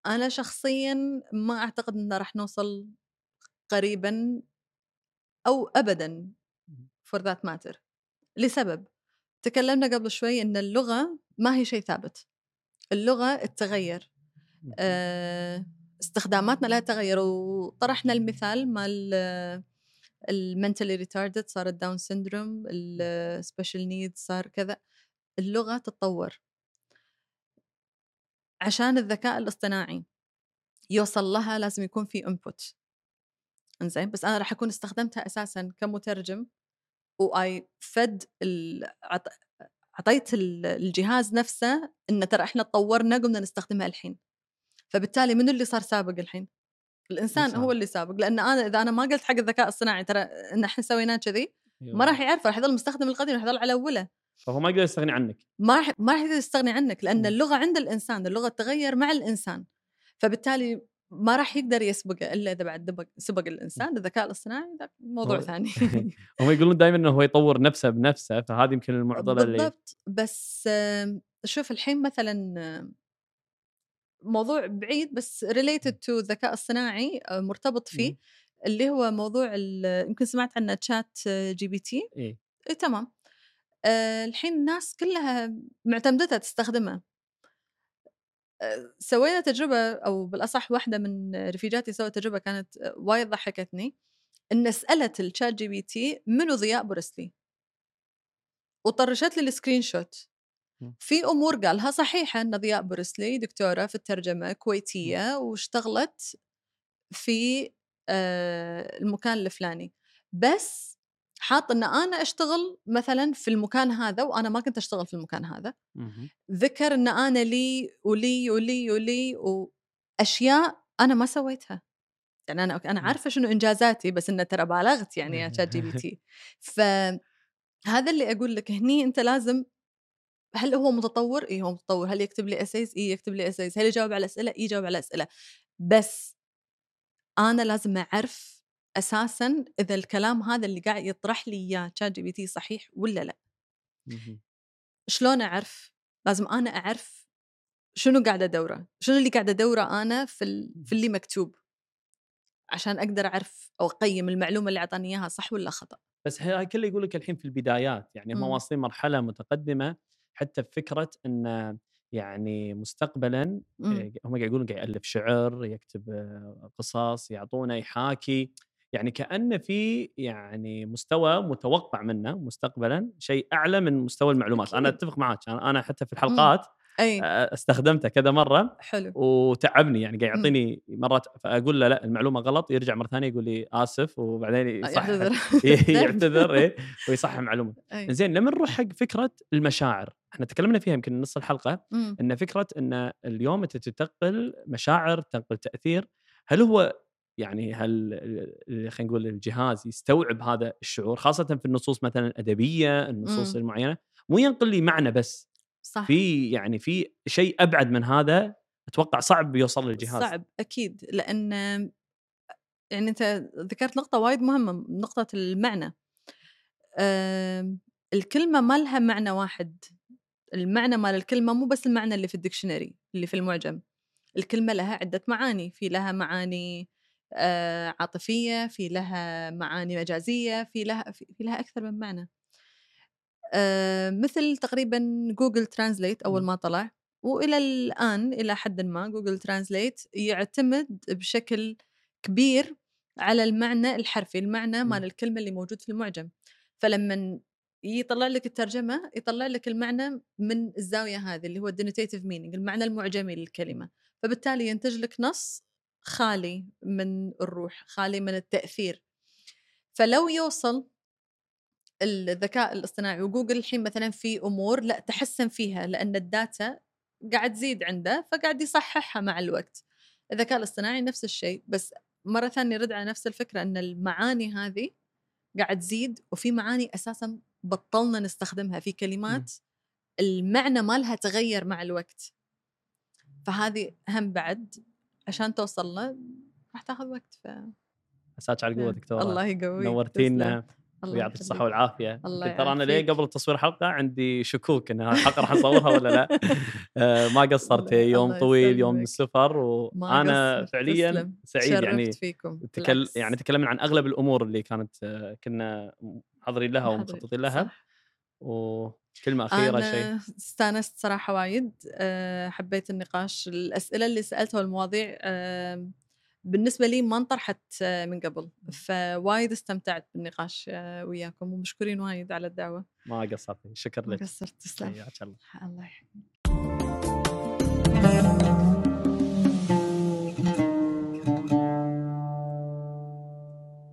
أنا شخصيا ما أعتقد ان راح نوصل قريبا أو ابدا for that matter. لسبب. تكلمنا قبل شوي إن اللغة ما هي شيء ثابت. اللغة تتغير آه، استخداماتنا لها تغير وطرحنا المثال مال ال mentally retarded صار ال Down syndrome ال special need صار كذا. اللغة تتطور. عشان الذكاء الاصطناعي يوصل لها لازم يكون في انبوت إنزين؟ بس أنا راح أكون استخدمتها أساسا كمترجم وآي فد. أعطيت ال- الجهاز نفسه إن ترى إحنا تطورنا قمنا نستخدمها الحين. فبالتالي من اللي صار سابق الحين؟
الإنسان.
هو اللي سابق. لأن أنا إذا أنا ما قلت حق الذكاء الصناعي ترى إن إحنا سويناه كذي. ما راح يعرف راح يظل مستخدم القديم راح يظل على أوله.
فهو ما يقدر يستغني عنك.
ما راح ما راح يقدر يستغني عنك
لأن.
اللغة عند الإنسان اللغة تتغير مع الإنسان. فبالتالي ما راح يقدر يسبقه إلا إذا بعد سبق الإنسان الذكاء الاصطناعي موضوع ثاني.
هم يقولون دائما إنه هو يطور نفسه بنفسه فهذه يمكن المعضلة اللي
بالضبط بس شوف الحين مثلا موضوع بعيد بس related to الذكاء الصناعي آه، مرتبط فيه
مم.
اللي هو موضوع يمكن سمعت عنه ChatGPT
إيه.
إيه تمام. آه، الحين الناس كلها معتمدتها تستخدمها آه، سوينا تجربة أو بالأصح واحدة من رفيجاتي سوت تجربة كانت وايد ضحكتني إن سألت ال ChatGPT منو ضياء بورسلي وطرشت لي ال
screenshot.
في أمور قالها صحيحة إن ضياء بورسلي دكتورة في الترجمة كويتية واشتغلت في آه، المكان الفلاني. بس حاط إن أنا أشتغل مثلا في المكان هذا وأنا ما كنت أشتغل في المكان هذا. ذكر إن أنا لي ولي ولي ولي وأشياء أنا ما سويتها يعني أنا أنا
مم.
عارفة شنو إنجازاتي بس انه ترى بالغت يعني يا ChatGPT فهذا اللي أقول لك هني أنت لازم هل هو متطور؟ اي هو متطور، هل يكتب لي essays؟ اي يكتب لي essays، هل يجاوب على أسئلة؟ اي يجاوب على أسئلة، بس أنا لازم أعرف أساسا إذا الكلام هذا اللي قاعد يطرح لي إياه ChatGPT صحيح ولا لا،. شلون أعرف؟ لازم أنا أعرف شنو قاعدة أدوره، شنو اللي قاعدة أدوره أنا في ال... في اللي مكتوب عشان أقدر أعرف أو أقيم المعلومة اللي اعطاني اياها صح ولا خطأ.
بس هاي كله يقول لك الحين في البدايات يعني هم
مم.
واصلين مرحلة متقدمة حتى بفكره إن يعني مستقبلا
مم.
آه، هم قاعد يقولون قاعد يألف شعر يكتب آه، قصص يعطونا يحاكي يعني كانه في يعني مستوى متوقع منه مستقبلا شيء أعلى من مستوى المعلومات أنا
أكيد.
أتفق معك أنا أنا حتى في الحلقات
أي
آه، استخدمته كذا مرة
حلو
وتعبني يعني قاعد
مم.
يعطيني مرات فأقول له لا المعلومة غلط يرجع مرة ثانية يقول لي آسف وبعدين يصحح
يعتذر
يعتذر إيه ويصحح معلومه
أي.
زين لما نروح حق فكرة المشاعر إحنا تكلمنا فيها يمكن نص الحلقة
مم.
إن فكرة إن اليوم أنت تنقل مشاعر تنقل تأثير هل هو يعني هل خلينا نقول الجهاز يستوعب هذا الشعور خاصة في النصوص مثلا الأدبية النصوص
مم.
المعينة مو ينقل لي معنى بس.
صح.
في يعني في شيء أبعد من هذا أتوقع صعب يوصل للجهاز.
صعب أكيد لأن يعني أنت ذكرت نقطة وايد مهمة نقطة المعنى. آم، الكلمة ما لها معنى واحد. المعنى مال الكلمة مو بس المعنى اللي في الدكشنري اللي في المعجم. الكلمة لها عدة معاني في لها معاني عاطفية في لها معاني مجازية في لها في لها أكثر من معنى آه، مثل تقريبا Google Translate
أول.
ما طلع وإلى الآن إلى حد ما Google Translate يعتمد بشكل كبير على المعنى الحرفي المعنى مال. الكلمة اللي موجود في المعجم فلما يطلع لك الترجمة يطلع لك المعنى من الزاوية هذه اللي هو ال denotative meaning المعنى المعجمي للكلمة فبالتالي ينتج لك نص خالي من الروح خالي من التأثير. فلو يوصل الذكاء الاصطناعي وجوجل الحين مثلا في أمور لا تحسن فيها لأن الداتا قاعد تزيد عنده فقاعد يصححها مع الوقت. الذكاء الاصطناعي نفس الشيء بس مرة ثانية رد على نفس الفكرة إن المعاني هذه قاعد تزيد وفي معاني أساسا بطلنا نستخدمها. في كلمات المعنى مالها تغير مع الوقت. فهذه هم بعد. عشان توصل له راح تاخذ وقت ف
مساك على القوه دكتوره
الله يقويك
نورتينا ويعطيك.
الصحة
والعافية ترى أنا ليه. قبل تصوير حلقة عندي شكوك إن الحلقة راح أصورها ولا لا آه، ما قصرت
الله-
يوم طويل يوم
ما وأنا
فعليا. سعيد يعني
فيكم
تكل. يعني تكلمنا عن أغلب الأمور اللي كانت آه، كنا حاضرين لها. ومخططين لها
صح.
وكلمة أخيرة شيء.
أنا استانست صراحة وايد أه، حبيت النقاش الأسئلة اللي سألتها والمواضيع بالنسبة لي ما انطرحت أه، من قبل فوايد استمتعت بالنقاش أه، وياكم ومشكورين وايد على الدعوة.
ما قصرتي شكر
ما
لك.
قصرت تسلم. الله. يحييك